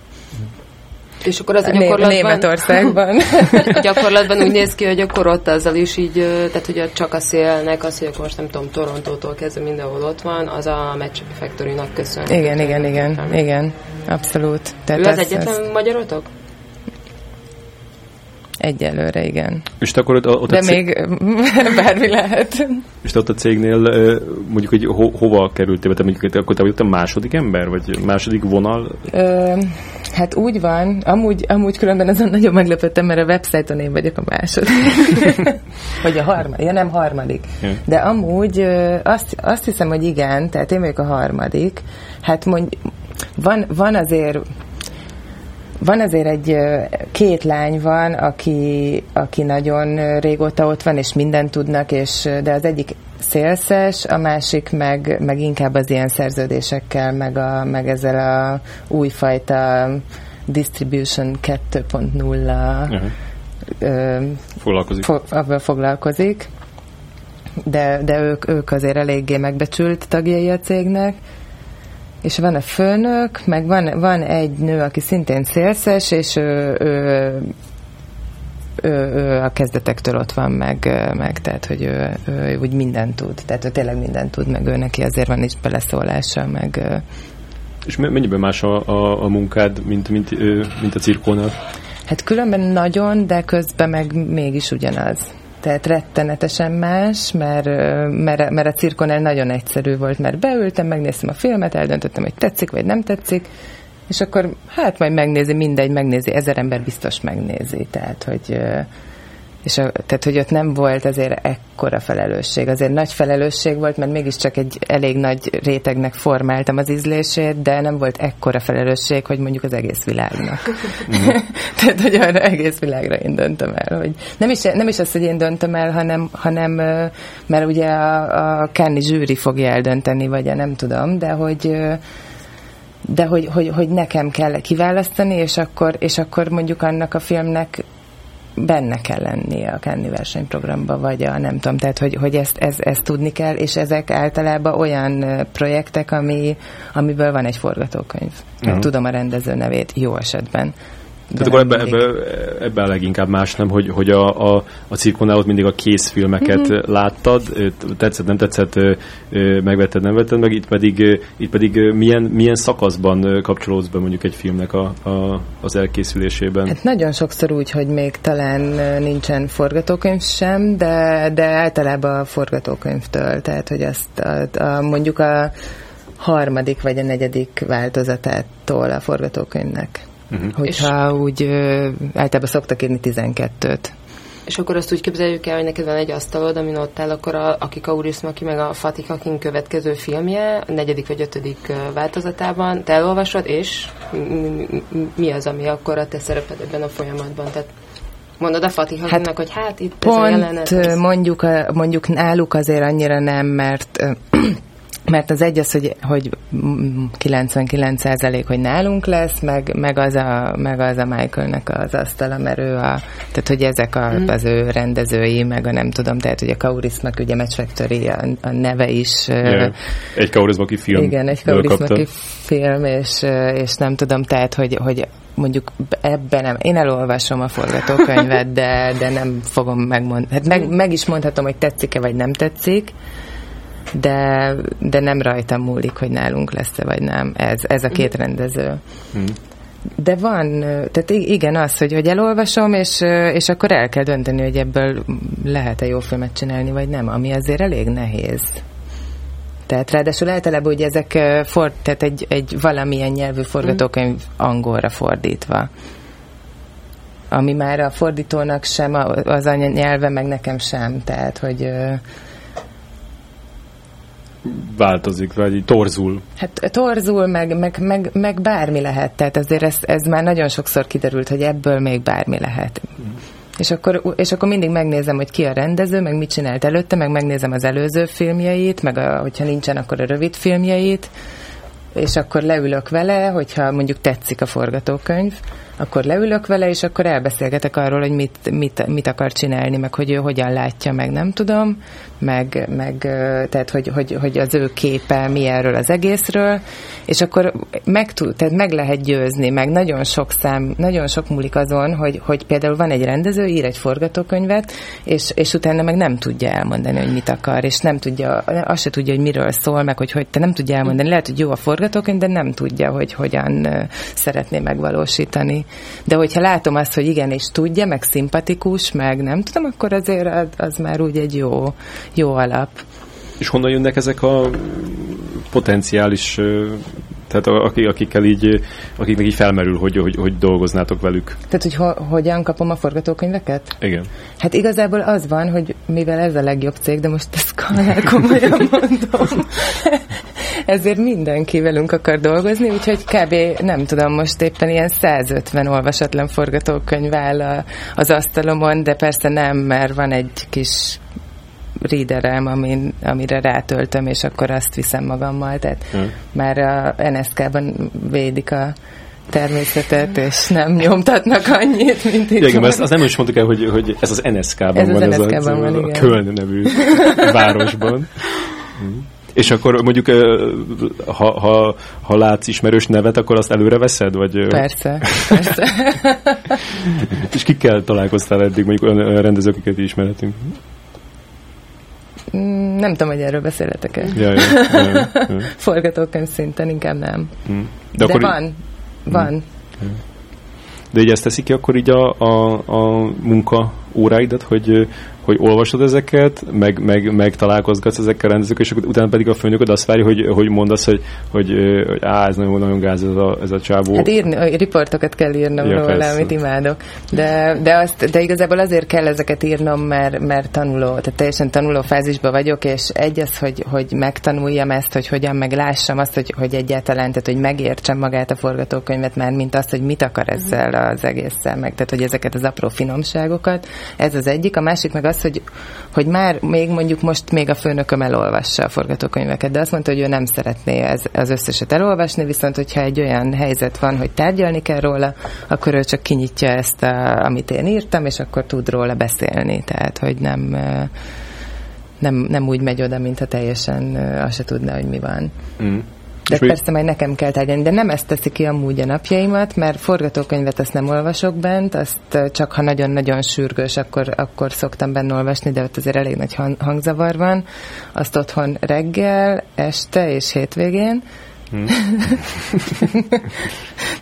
És akkor az a gyakorlatban... Németországban. a gyakorlatban úgy néz ki, hogy akkor ott azzal is így, tehát hogy csak a szélnek, az, hogy akkor most nem tudom, Torontótól kezdve mindenhol ott van, az a Match Factory-nak köszönhető. Igen, igen, igen, igen, abszolút. Tehát ő az egyetlen az... magyarotok? Egyelőre, igen. És te akkor ott, ott De a cég... még bármi lehet. És te ott a cégnél mondjuk, hogy ho, hova kerültél, te mondjuk, akkor te vagy a második ember, vagy második vonal? Ö, hát úgy van, amúgy, amúgy különben azon nagyon meglepődtem, mert a websájton én vagyok a második. vagy a harmadik, ja nem harmadik. Ja. De amúgy azt, azt hiszem, hogy igen, tehát én vagyok a harmadik. Hát mondj, van, van azért van azért egy két lány van, aki, aki nagyon régóta ott van, és mindent tudnak, és, de az egyik szélszes, a másik meg, meg inkább az ilyen szerződésekkel, meg, a, meg ezzel a újfajta distribution 2.0 uh-huh. foglalkozik. Fo- foglalkozik. De, de ők, ők azért eléggé megbecsült tagjai a cégnek és van a főnök, meg van, van egy nő, aki szintén szélszes, és ő, ő, ő, ő a kezdetektől ott van meg, meg tehát, hogy ő, ő úgy mindent tud. Tehát ő tényleg mindent tud, meg ő neki azért van is beleszólása, meg... És mennyiben más a, a, a munkád, mint, mint, mint a cirkónál? Hát különben nagyon, de közben meg mégis ugyanaz tehát rettenetesen más, mert, mert, mert a cirkonel nagyon egyszerű volt, mert beültem, megnéztem a filmet, eldöntöttem, hogy tetszik vagy nem tetszik, és akkor hát majd megnézi, mindegy, megnézi, ezer ember biztos megnézi, tehát hogy és a, tehát, hogy ott nem volt azért ekkora felelősség. Azért nagy felelősség volt, mert mégiscsak egy elég nagy rétegnek formáltam az ízlését, de nem volt ekkora felelősség, hogy mondjuk az egész világnak. Mm. tehát, hogy arra egész világra én döntöm el. Hogy nem, is, nem is az, hogy én döntöm el, hanem, hanem mert ugye a, a Kenny zsűri fogja eldönteni, vagy nem tudom, de hogy de hogy, hogy, hogy nekem kell kiválasztani, és akkor, és akkor mondjuk annak a filmnek benne kell lennie a Kenny versenyprogramba, vagy a nem tudom, tehát hogy, hogy ezt, ezt, ezt tudni kell, és ezek általában olyan projektek, ami, amiből van egy forgatókönyv. Uh-huh. Tudom a rendező nevét jó esetben. Tehát akkor ebben ebbe, ebbe leginkább más nem, hogy, hogy a, a, a cirkonál ott mindig a készfilmeket mm-hmm. láttad, tetszett, nem tetszett, megvetted, nem vetted meg, itt pedig, itt pedig milyen, milyen szakaszban kapcsolódsz be mondjuk egy filmnek a, a, az elkészülésében? Hát nagyon sokszor úgy, hogy még talán nincsen forgatókönyv sem, de, de általában a forgatókönyvtől, tehát hogy azt a, a, mondjuk a harmadik vagy a negyedik változatától a forgatókönyvnek. Uh-huh. Hogyha és úgy általában szoktak írni 12-t. És akkor azt úgy képzeljük el, hogy neked van egy asztalod, amin ott áll, akkor a, a Kauris Maki meg a Fatih Hakin következő filmje, a negyedik vagy ötödik változatában, te elolvasod, és mi az, ami akkor a te szereped ebben a folyamatban? Tehát mondod a Fatih hát, hogy hát itt pont ez a jelenet. Mondjuk, mondjuk náluk azért annyira nem, mert mert az egy az, hogy, hogy 99% hogy nálunk lesz, meg, meg, az a, meg az a Michaelnek az asztala, mert ő a, tehát hogy ezek a, mm. az ő rendezői, meg a nem tudom, tehát hogy a Kaurismak, ugye Match Factory, a, a neve is. Yeah. Egy Kaurismaki film. Igen, egy Kaurismaki film, és, és nem tudom, tehát hogy, hogy mondjuk ebben nem, én elolvasom a forgatókönyvet, de, de nem fogom megmondani. Hát meg, meg is mondhatom, hogy tetszik-e, vagy nem tetszik, de, de nem rajtam múlik, hogy nálunk lesz-e vagy nem. Ez, ez a két rendező. Hmm. De van, tehát igen, az, hogy, hogy elolvasom, és, és akkor el kell dönteni, hogy ebből lehet-e jó filmet csinálni, vagy nem, ami azért elég nehéz. Tehát ráadásul általában ugye ezek for, tehát egy, egy valamilyen nyelvű forgatókönyv angolra fordítva. Ami már a fordítónak sem az anyanyelve, meg nekem sem. Tehát, hogy változik, vagy torzul. Hát torzul, meg, meg, meg, meg bármi lehet. Tehát azért ez, ez már nagyon sokszor kiderült, hogy ebből még bármi lehet. Mm. És akkor, és akkor mindig megnézem, hogy ki a rendező, meg mit csinált előtte, meg megnézem az előző filmjeit, meg a, hogyha nincsen, akkor a rövid filmjeit, és akkor leülök vele, hogyha mondjuk tetszik a forgatókönyv, akkor leülök vele, és akkor elbeszélgetek arról, hogy mit, mit, mit akar csinálni, meg hogy ő hogyan látja, meg nem tudom, meg, meg tehát, hogy, hogy, hogy az ő képe mi erről az egészről, és akkor meg, tud, tehát meg lehet győzni, meg nagyon sok szám, nagyon sok múlik azon, hogy, hogy például van egy rendező, ír egy forgatókönyvet, és, és utána meg nem tudja elmondani, hogy mit akar, és nem tudja, azt se tudja, hogy miről szól, meg hogy, hogy te nem tudja elmondani. Lehet, hogy jó a forgatókönyv, de nem tudja, hogy hogyan szeretné megvalósítani. De hogyha látom azt, hogy igenis tudja, meg szimpatikus, meg nem tudom, akkor azért az, az már úgy egy jó, jó alap. És honnan jönnek ezek a potenciális tehát akik, akikkel így, akiknek így felmerül, hogy, hogy, hogy dolgoznátok velük. Tehát, hogy ho, hogyan kapom a forgatókönyveket? Igen. Hát igazából az van, hogy mivel ez a legjobb cég, de most ezt komolyan mondom, ezért mindenki velünk akar dolgozni, úgyhogy kb. nem tudom, most éppen ilyen 150 olvasatlan forgatókönyv áll az asztalomon, de persze nem, mert van egy kis readerem, amin, amire rátöltöm, és akkor azt viszem magammal. Tehát hmm. már a NSK-ban védik a természetet, és nem nyomtatnak annyit, mint itt Igen, ezt, azt nem is mondtuk el, hogy, hogy ez az NSK-ban ez van, az NSK-ban ez a, van, a, Köln nevű városban. Hmm. És akkor mondjuk, ha, ha, ha látsz ismerős nevet, akkor azt előre veszed? Vagy... Persze, persze. és kikkel találkoztál eddig, mondjuk olyan, olyan rendezők, akiket ismerhetünk? Mm, nem tudom, hogy erről beszélhetek-e. Ja, ja, ja, ja. Forgatókönyv szinten inkább nem. Mm. De, De van, í- van. Mm. De így ezt teszik ki akkor így a, a, a munka óráidat, hogy, hogy olvasod ezeket, meg, meg, meg találkozgatsz ezekkel rendezők, és utána pedig a főnököd azt várja, hogy, hogy mondasz, hogy, hogy, hogy á, ez nagyon, nagyon gáz ez a, ez a csávó. Hát írni, riportokat kell írnom ja, róla, amit imádok. De, de, azt, de igazából azért kell ezeket írnom, mert, mert tanuló, tehát teljesen tanuló fázisban vagyok, és egy az, hogy, hogy megtanuljam ezt, hogy hogyan meglássam azt, hogy, hogy egyáltalán, tehát hogy megértsem magát a forgatókönyvet, már mint azt, hogy mit akar ezzel az egésszel meg, tehát hogy ezeket az apró finomságokat. Ez az egyik. A másik meg az, hogy, hogy már még mondjuk most még a főnököm elolvassa a forgatókönyveket, de azt mondta, hogy ő nem szeretné ez, az összeset elolvasni, viszont hogyha egy olyan helyzet van, hogy tárgyalni kell róla, akkor ő csak kinyitja ezt, a, amit én írtam, és akkor tud róla beszélni. Tehát, hogy nem nem, nem úgy megy oda, mintha teljesen azt se tudna, hogy mi van. Mm. De és persze majd nekem kell tárgyalni, de nem ezt teszi ki amúgy a napjaimat, mert forgatókönyvet azt nem olvasok bent, azt csak ha nagyon-nagyon sürgős, akkor, akkor szoktam benne olvasni, de ott azért elég nagy hangzavar van. Azt otthon reggel, este és hétvégén. Hmm.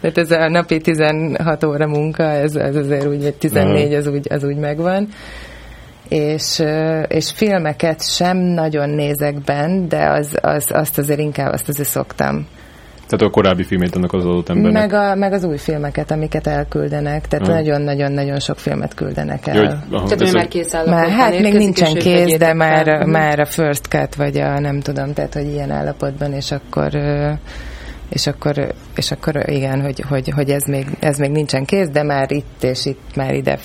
Tehát ez a napi 16 óra munka, ez, ez azért úgy, vagy 14 az úgy, az úgy megvan és, és filmeket sem nagyon nézek benne, de az, az, azt azért inkább azt azért szoktam. Tehát a korábbi filmét annak az adott embernek? Meg, a, meg az új filmeket, amiket elküldenek. Tehát nagyon-nagyon-nagyon sok filmet küldenek el. Hogy, aha, Tehát, már kész már, Hát még nincsen kész, de már, már a first cut, vagy a nem tudom, tehát hogy ilyen állapotban, és akkor és akkor, és akkor igen, hogy, hogy, hogy ez, még, ez még nincsen kész, de már itt és itt már ide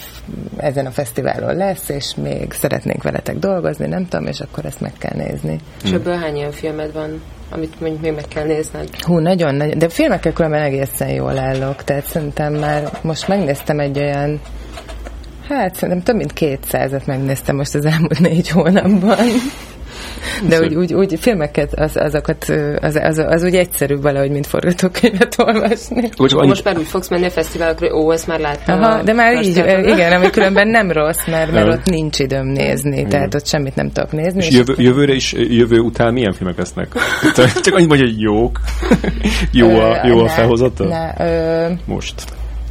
ezen a fesztiválon lesz, és még szeretnénk veletek dolgozni, nem tudom, és akkor ezt meg kell nézni. És ebből hány ilyen filmed van, amit mondjuk még meg kell nézned? Hú, nagyon, nagyon, de filmekkel különben egészen jól állok, tehát szerintem már most megnéztem egy olyan Hát szerintem több mint kétszázat megnéztem most az elmúlt négy hónapban. De úgy, úgy, úgy filmeket, az, azokat, az, az, az úgy egyszerűbb valahogy, mint forgatókönyvet olvasni. Úgy, Most már úgy fogsz menni a fesztiválokra, ó, ezt már láttam. Aha, de már így, igen, ami különben nem rossz, mert, mert ott nincs időm nézni, igen. tehát ott semmit nem tudok nézni. És, és jövő, jövőre is, jövő után milyen filmek lesznek? Csak annyit mondja, hogy jók. jó a, jó a felhozata? Most.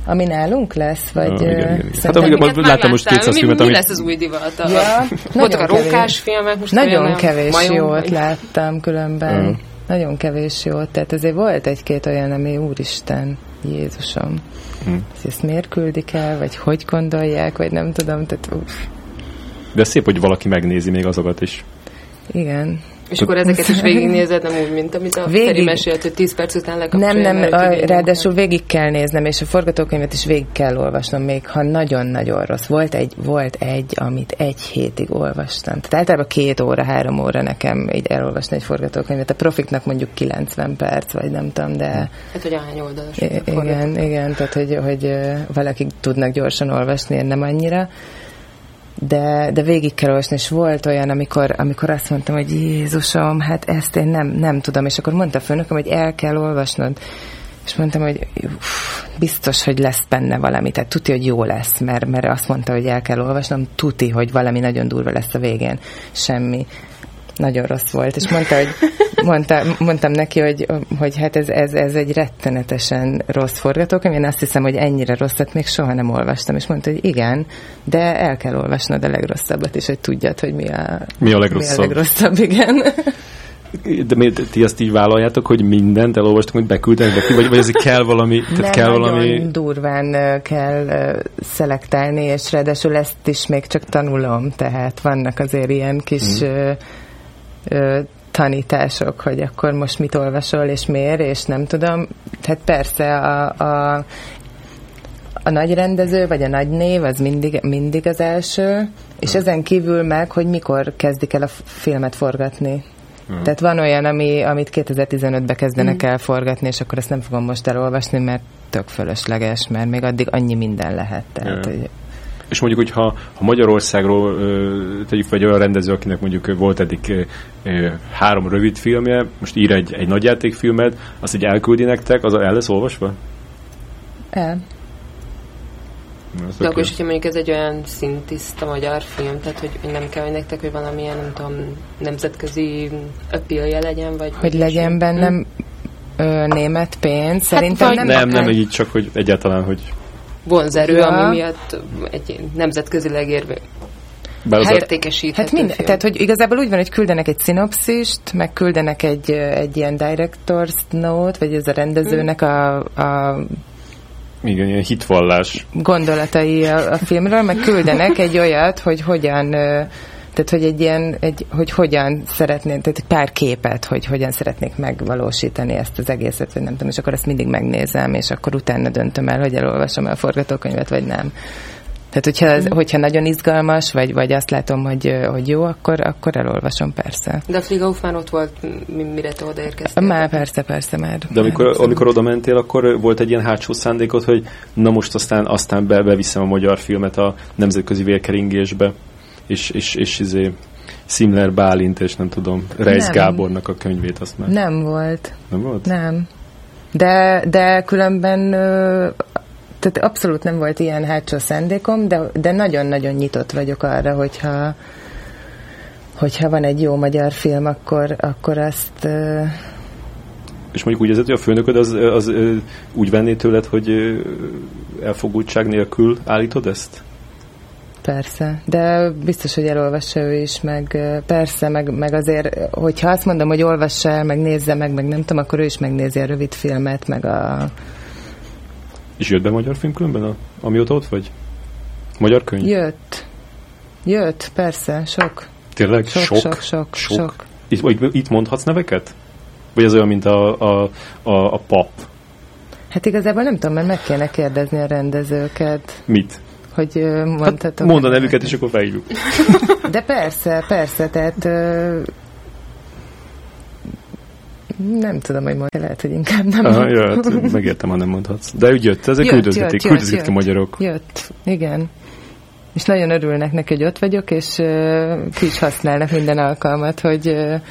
Ami nálunk lesz, vagy... Ah, igen, igen. Hát amíg láttam most 200 mi, filmet, mi, mi lesz az új divat? Ja, Voltak a rókás filmek, most Nagyon kevés majom, jót vagy... láttam különben. Uh-huh. Nagyon kevés jót, tehát azért volt egy-két olyan, ami úristen, Jézusom. Uh-huh. Ezt miért küldik el, vagy hogy gondolják, vagy nem tudom, tehát uff. De szép, hogy valaki megnézi még azokat is. Igen. És akkor ezeket is végignézed, nem úgy, mint amit a végig... Feri mesélt, hogy 10 perc után lekapcsolja. Nem, nem, a, ráadásul végig kell néznem, és a forgatókönyvet is végig kell olvasnom, még ha nagyon-nagyon rossz. Volt egy, volt egy, amit egy hétig olvastam. Tehát általában két óra, három óra nekem így elolvasni egy forgatókönyvet. A profiknak mondjuk 90 perc, vagy nem tudom, de... Hát, hogy ahány oldalas. Igen, igen, tehát, hogy, hogy valakik tudnak gyorsan olvasni, én nem annyira de, de végig kell olvasni, és volt olyan, amikor, amikor azt mondtam, hogy Jézusom, hát ezt én nem, nem tudom, és akkor mondta a főnököm, hogy el kell olvasnod. És mondtam, hogy uff, biztos, hogy lesz benne valami, tehát tuti, hogy jó lesz, mert, mert azt mondta, hogy el kell olvasnom, tuti, hogy valami nagyon durva lesz a végén. Semmi. Nagyon rossz volt, és mondta, hogy mondta, mondtam neki, hogy, hogy hát ez, ez, ez egy rettenetesen rossz forgatókönyv, én azt hiszem, hogy ennyire rosszat még soha nem olvastam, és mondta, hogy igen, de el kell olvasnod a legrosszabbat is, hogy tudjad, hogy mi a, mi a legrosszabb. Mi a legrosszabb, igen. De mi, ti azt így vállaljátok, hogy mindent elolvastok, hogy beküldtek neki, vagy, vagy ez kell valami... Tehát Nem, kell valami... durván kell szelektálni, és ráadásul ezt is még csak tanulom, tehát vannak azért ilyen kis mm tanítások, hogy akkor most mit olvasol, és miért, és nem tudom. Tehát persze a, a, a nagy rendező, vagy a nagy név, az mindig, mindig az első, és ezen kívül meg, hogy mikor kezdik el a filmet forgatni. Uh-huh. Tehát van olyan, ami, amit 2015-ben kezdenek uh-huh. el forgatni, és akkor ezt nem fogom most elolvasni, mert tök fölösleges, mert még addig annyi minden lehet. Tehát, uh-huh. hogy és mondjuk, hogy ha, ha Magyarországról tegyük fel egy olyan rendező, akinek mondjuk volt eddig három rövid filmje, most ír egy, egy nagyjátékfilmet, azt így elküldi nektek, az el lesz olvasva? El. De akkor is, hogyha mondjuk ez egy olyan szintiszta magyar film, tehát hogy nem kell, hogy nektek, hogy valamilyen, nem tudom, nemzetközi appealje legyen, vagy... Hogy legyen bennem ö, német pénz, szerintem hát, nem... Nem, nem, így csak, hogy egyáltalán, hogy vonzerő, ja. ami miatt egy nemzetközileg érve hát, értékesíthető hát minden, Tehát, hogy igazából úgy van, hogy küldenek egy szinopszist, meg küldenek egy, egy ilyen director's note, vagy ez a rendezőnek a, a igen, ilyen hitvallás. Gondolatai a, a filmről, meg küldenek egy olyat, hogy hogyan tehát, hogy egy ilyen, egy, hogy hogyan szeretnék, tehát egy pár képet, hogy hogyan szeretnék megvalósítani ezt az egészet, vagy nem tudom, és akkor ezt mindig megnézem, és akkor utána döntöm el, hogy elolvasom el a forgatókönyvet, vagy nem. Tehát, hogyha, ez, mm. hogyha nagyon izgalmas, vagy, vagy azt látom, hogy, hogy jó, akkor, akkor elolvasom, persze. De a Fligauf már ott volt, mire te odaérkeztél? Már, persze, persze már. De amikor, már, amikor oda mentél, akkor volt egy ilyen hátsó szándékot, hogy na most aztán, aztán be, beviszem a magyar filmet a nemzetközi vérkeringésbe, és, és, és izé, Simler Bálint, és nem tudom, Reis nem. Gábornak a könyvét azt már. Nem volt. Nem volt? Nem. De, de különben tehát abszolút nem volt ilyen hátsó szándékom, de, de nagyon-nagyon nyitott vagyok arra, hogyha hogyha van egy jó magyar film, akkor, akkor azt... És mondjuk úgy érzed, hogy a főnököd az, az úgy venné tőled, hogy elfogultság nélkül állítod ezt? Persze, de biztos, hogy elolvassa ő is, meg persze, meg, meg azért, hogyha azt mondom, hogy olvassa el, meg nézze meg, meg nem tudom, akkor ő is megnézi a rövid filmet, meg a... És jött be magyar film különben, a, amióta ott vagy? Magyar könyv? Jött. Jött, persze, sok. Tényleg? Sok, sok, sok. sok, sok. sok. Itt, itt mondhatsz neveket? Vagy az olyan, mint a, a, a, a pap? Hát igazából nem tudom, mert meg kéne kérdezni a rendezőket. Mit? Hogy mondhatok. Hát mondd nevüket, és akkor fejlük. De persze, persze, tehát nem tudom, hogy mondja, lehet, hogy inkább nem. Aha, ja, hát megértem, ha nem mondhatsz. De úgy jött, ezek küldözgetik, küldözgetik a magyarok. Jött, igen. És nagyon örülnek neki, hogy ott vagyok, és uh, ki is használnak minden alkalmat, hogy uh,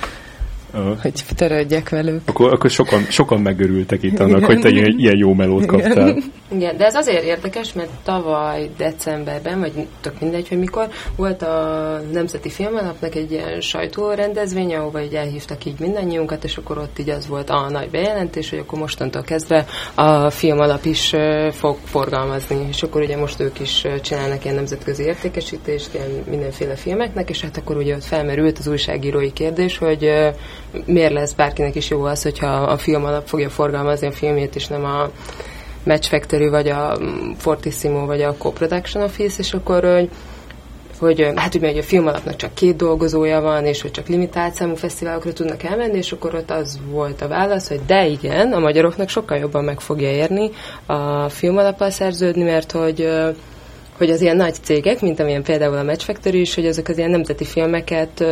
uh. hogy törődjek velük. Akkor, akkor sokan, sokan megörültek itt annak, Igen. hogy te ilyen, ilyen jó melót kaptál. Igen. Igen, de ez azért érdekes, mert tavaly decemberben, vagy tök mindegy, hogy mikor, volt a Nemzeti Filmalapnak egy ilyen sajtórendezvény, ahova így elhívtak így mindannyiunkat, és akkor ott így az volt a nagy bejelentés, hogy akkor mostantól kezdve a filmalap is fog forgalmazni, és akkor ugye most ők is csinálnak ilyen nemzetközi értékesítést, ilyen mindenféle filmeknek, és hát akkor ugye ott felmerült az újságírói kérdés, hogy miért lesz bárkinek is jó az, hogyha a filmalap fogja forgalmazni a filmét, és nem a Match Factory, vagy a Fortissimo, vagy a Co-Production Office, és akkor hogy, hogy hát ugye hogy a film alapnak csak két dolgozója van, és hogy csak limitált számú fesztiválokra tudnak elmenni, és akkor ott az volt a válasz, hogy de igen, a magyaroknak sokkal jobban meg fogja érni a film alappal szerződni, mert hogy hogy az ilyen nagy cégek, mint amilyen például a Match Factory is, hogy azok az ilyen nemzeti filmeket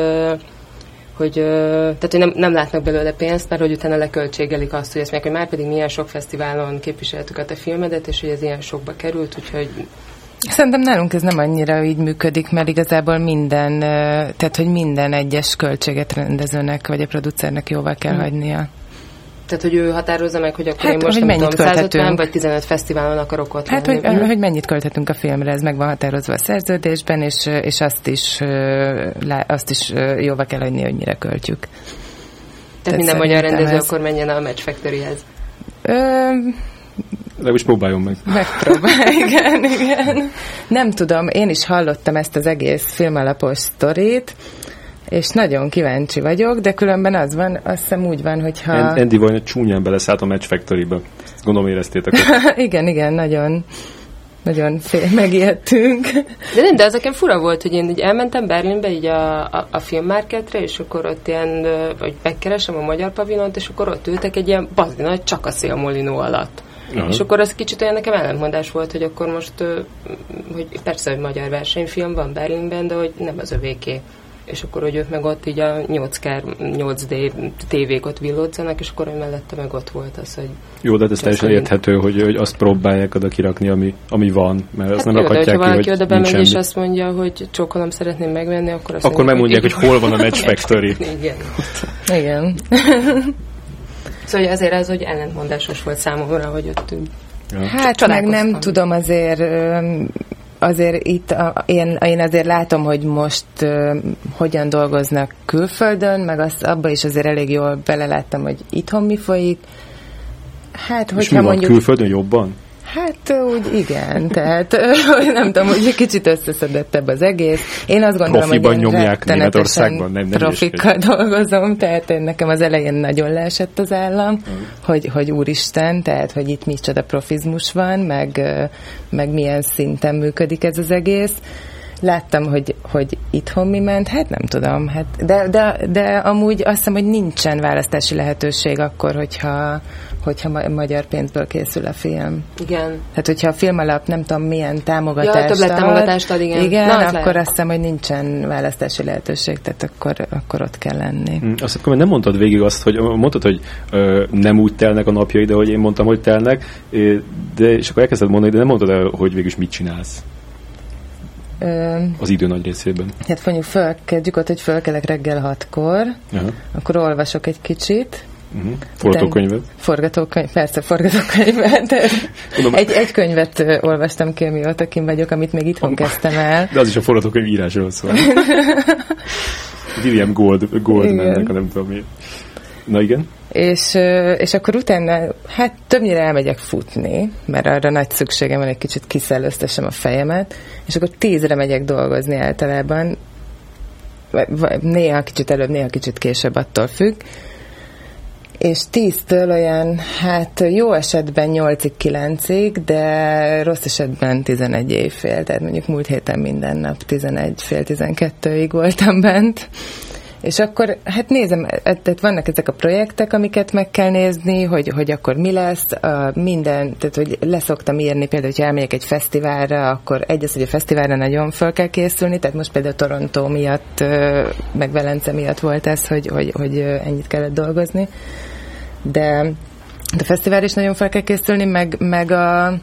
hogy, tehát, hogy nem, nem látnak belőle pénzt, mert hogy utána leköltségelik azt, hogy ezt meg, hogy már pedig milyen sok fesztiválon képviseltük a te filmedet, és hogy ez ilyen sokba került, úgyhogy Szerintem nálunk ez nem annyira így működik, mert igazából minden, tehát hogy minden egyes költséget rendezőnek vagy a producernek jóvá kell hmm. hagynia. Tehát, hogy ő határozza meg, hogy akkor hát, én most hogy mennyit tudom, 150 vagy 15 fesztiválon akarok ott Hát, hogy, mm. hogy mennyit költhetünk a filmre, ez meg van határozva a szerződésben, és, és azt is, azt is jóvá kell hagyni, hogy mire költjük. Tehát, Tehát minden magyar rendező ez... akkor menjen a Match Factory-hez. De most próbáljon meg. Megpróbál, igen, igen. Nem tudom, én is hallottam ezt az egész filmalapos sztorit, és nagyon kíváncsi vagyok, de különben az van, azt hiszem úgy van, hogyha... Andy vagy csúnyán beleszállt a Match Factory-be. Gondolom éreztétek. igen, igen, nagyon nagyon fél, megijedtünk. De nem, de az nekem fura volt, hogy én így elmentem Berlinbe így a, a, a filmmarketre, és akkor ott ilyen, vagy megkeresem a magyar pavilont, és akkor ott ültek egy ilyen bazi nagy csak a szélmolinó alatt. Aha. És akkor az kicsit olyan nekem ellentmondás volt, hogy akkor most, hogy persze, hogy magyar versenyfilm van Berlinben, de hogy nem az övéké és akkor, hogy ők meg ott így a 8K, 8D tévék ott villódzanak, és akkor, hogy mellette meg ott volt az, hogy... Jó, de hát ez teljesen érthető, hogy, hogy azt próbálják oda kirakni, ami, ami van, mert hát azt nem jó, rakhatják ki, hogy oda bemegy, és azt mondja, hogy csókolom szeretném megvenni, akkor azt Akkor megmondják, hogy, hogy hol van a Match Factory. Igen. Igen. szóval azért az, hogy ellentmondásos volt számomra, hogy ott Ja. Hát meg nem tudom azért azért itt a, én, én azért látom, hogy most uh, hogyan dolgoznak külföldön, meg azt abba is azért elég jól beleláttam, hogy itthon mi folyik. Hát, hogyha És mi van, mondjuk... külföldön jobban? Hát úgy igen, tehát nem tudom, hogy egy kicsit összeszedettebb az egész. Én azt gondolom, Profiban hogy én nyomják Németországban, nem, nem profikkal dolgozom, tehát én nekem az elején nagyon leesett az állam, mm. hogy, hogy úristen, tehát hogy itt micsoda profizmus van, meg, meg milyen szinten működik ez az egész láttam, hogy, hogy itthon mi ment, hát nem tudom, hát, de, de, de amúgy azt hiszem, hogy nincsen választási lehetőség akkor, hogyha, hogyha ma- magyar pénzből készül a film. Igen. Tehát, hogyha a film alap nem tudom milyen támogatást ja, ad, támogatást ad, igen. Igen, Na, akkor lehet. azt hiszem, hogy nincsen választási lehetőség, tehát akkor, akkor ott kell lenni. Mm, azt akkor nem mondtad végig azt, hogy mondtad, hogy ö, nem úgy telnek a napjai, de hogy én mondtam, hogy telnek, de, és akkor elkezded mondani, de nem mondtad el, hogy végül is mit csinálsz. Ö, az idő nagy részében. Hát mondjuk fölkedjük ott, hogy fölkelek reggel hatkor, uh-huh. akkor olvasok egy kicsit, Uh-huh. Forgatókönyvet? Forgatókönyv, persze, forgatókönyvet. egy, egy könyvet olvastam ki, amióta kim vagyok, amit még itthon kezdtem el. De az is a forgatókönyv írásról szól. William Gold, Goldmannek, nem tudom mi. Na igen. És, és akkor utána, hát többnyire elmegyek futni, mert arra nagy szükségem van, egy kicsit kiszellőztessem a fejemet, és akkor tízre megyek dolgozni általában, néha kicsit előbb, néha kicsit később, attól függ, és 10-től olyan, hát jó esetben 8-ig, 9-ig, de rossz esetben 11 évfél, tehát mondjuk múlt héten minden nap 11 fél 12-ig voltam bent, és akkor, hát nézem, tehát vannak ezek a projektek, amiket meg kell nézni, hogy, hogy akkor mi lesz, a minden, tehát hogy leszoktam írni, például, hogy elmegyek egy fesztiválra, akkor egy az, hogy a fesztiválra nagyon fel kell készülni, tehát most például Toronto miatt, meg Velence miatt volt ez, hogy, hogy, hogy ennyit kellett dolgozni, de a fesztivál is nagyon fel kell készülni, meg, meg a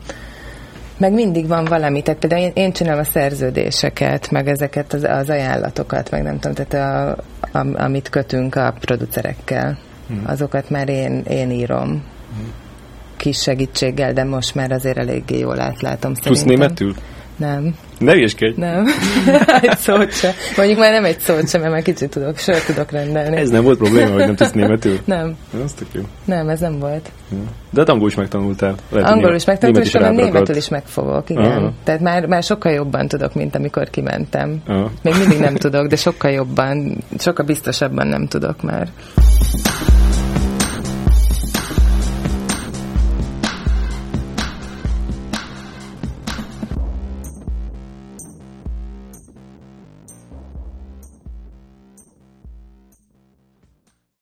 meg mindig van valami, tehát például én, én csinálom a szerződéseket, meg ezeket az, az ajánlatokat, meg nem tudom, tehát a, a, amit kötünk a producerekkel, hmm. azokat már én, én írom. Hmm. Kis segítséggel, de most már azért eléggé jól átlátom szerintem. Tudsz németül? Nem. Ne ilyeskedj. Nem. egy szót sem. Mondjuk már nem egy szót sem, mert már kicsit tudok, sört tudok rendelni. Ez nem volt probléma, hogy nem tudsz németül? Nem. Ez tök jó. Nem, ez nem volt. De hát angol is megtanultál. Lehet, angol is megtanultam, és talán németül is megfogok, igen. Aha. Tehát már, már sokkal jobban tudok, mint amikor kimentem. Aha. Még mindig nem tudok, de sokkal jobban, sokkal biztosabban nem tudok már.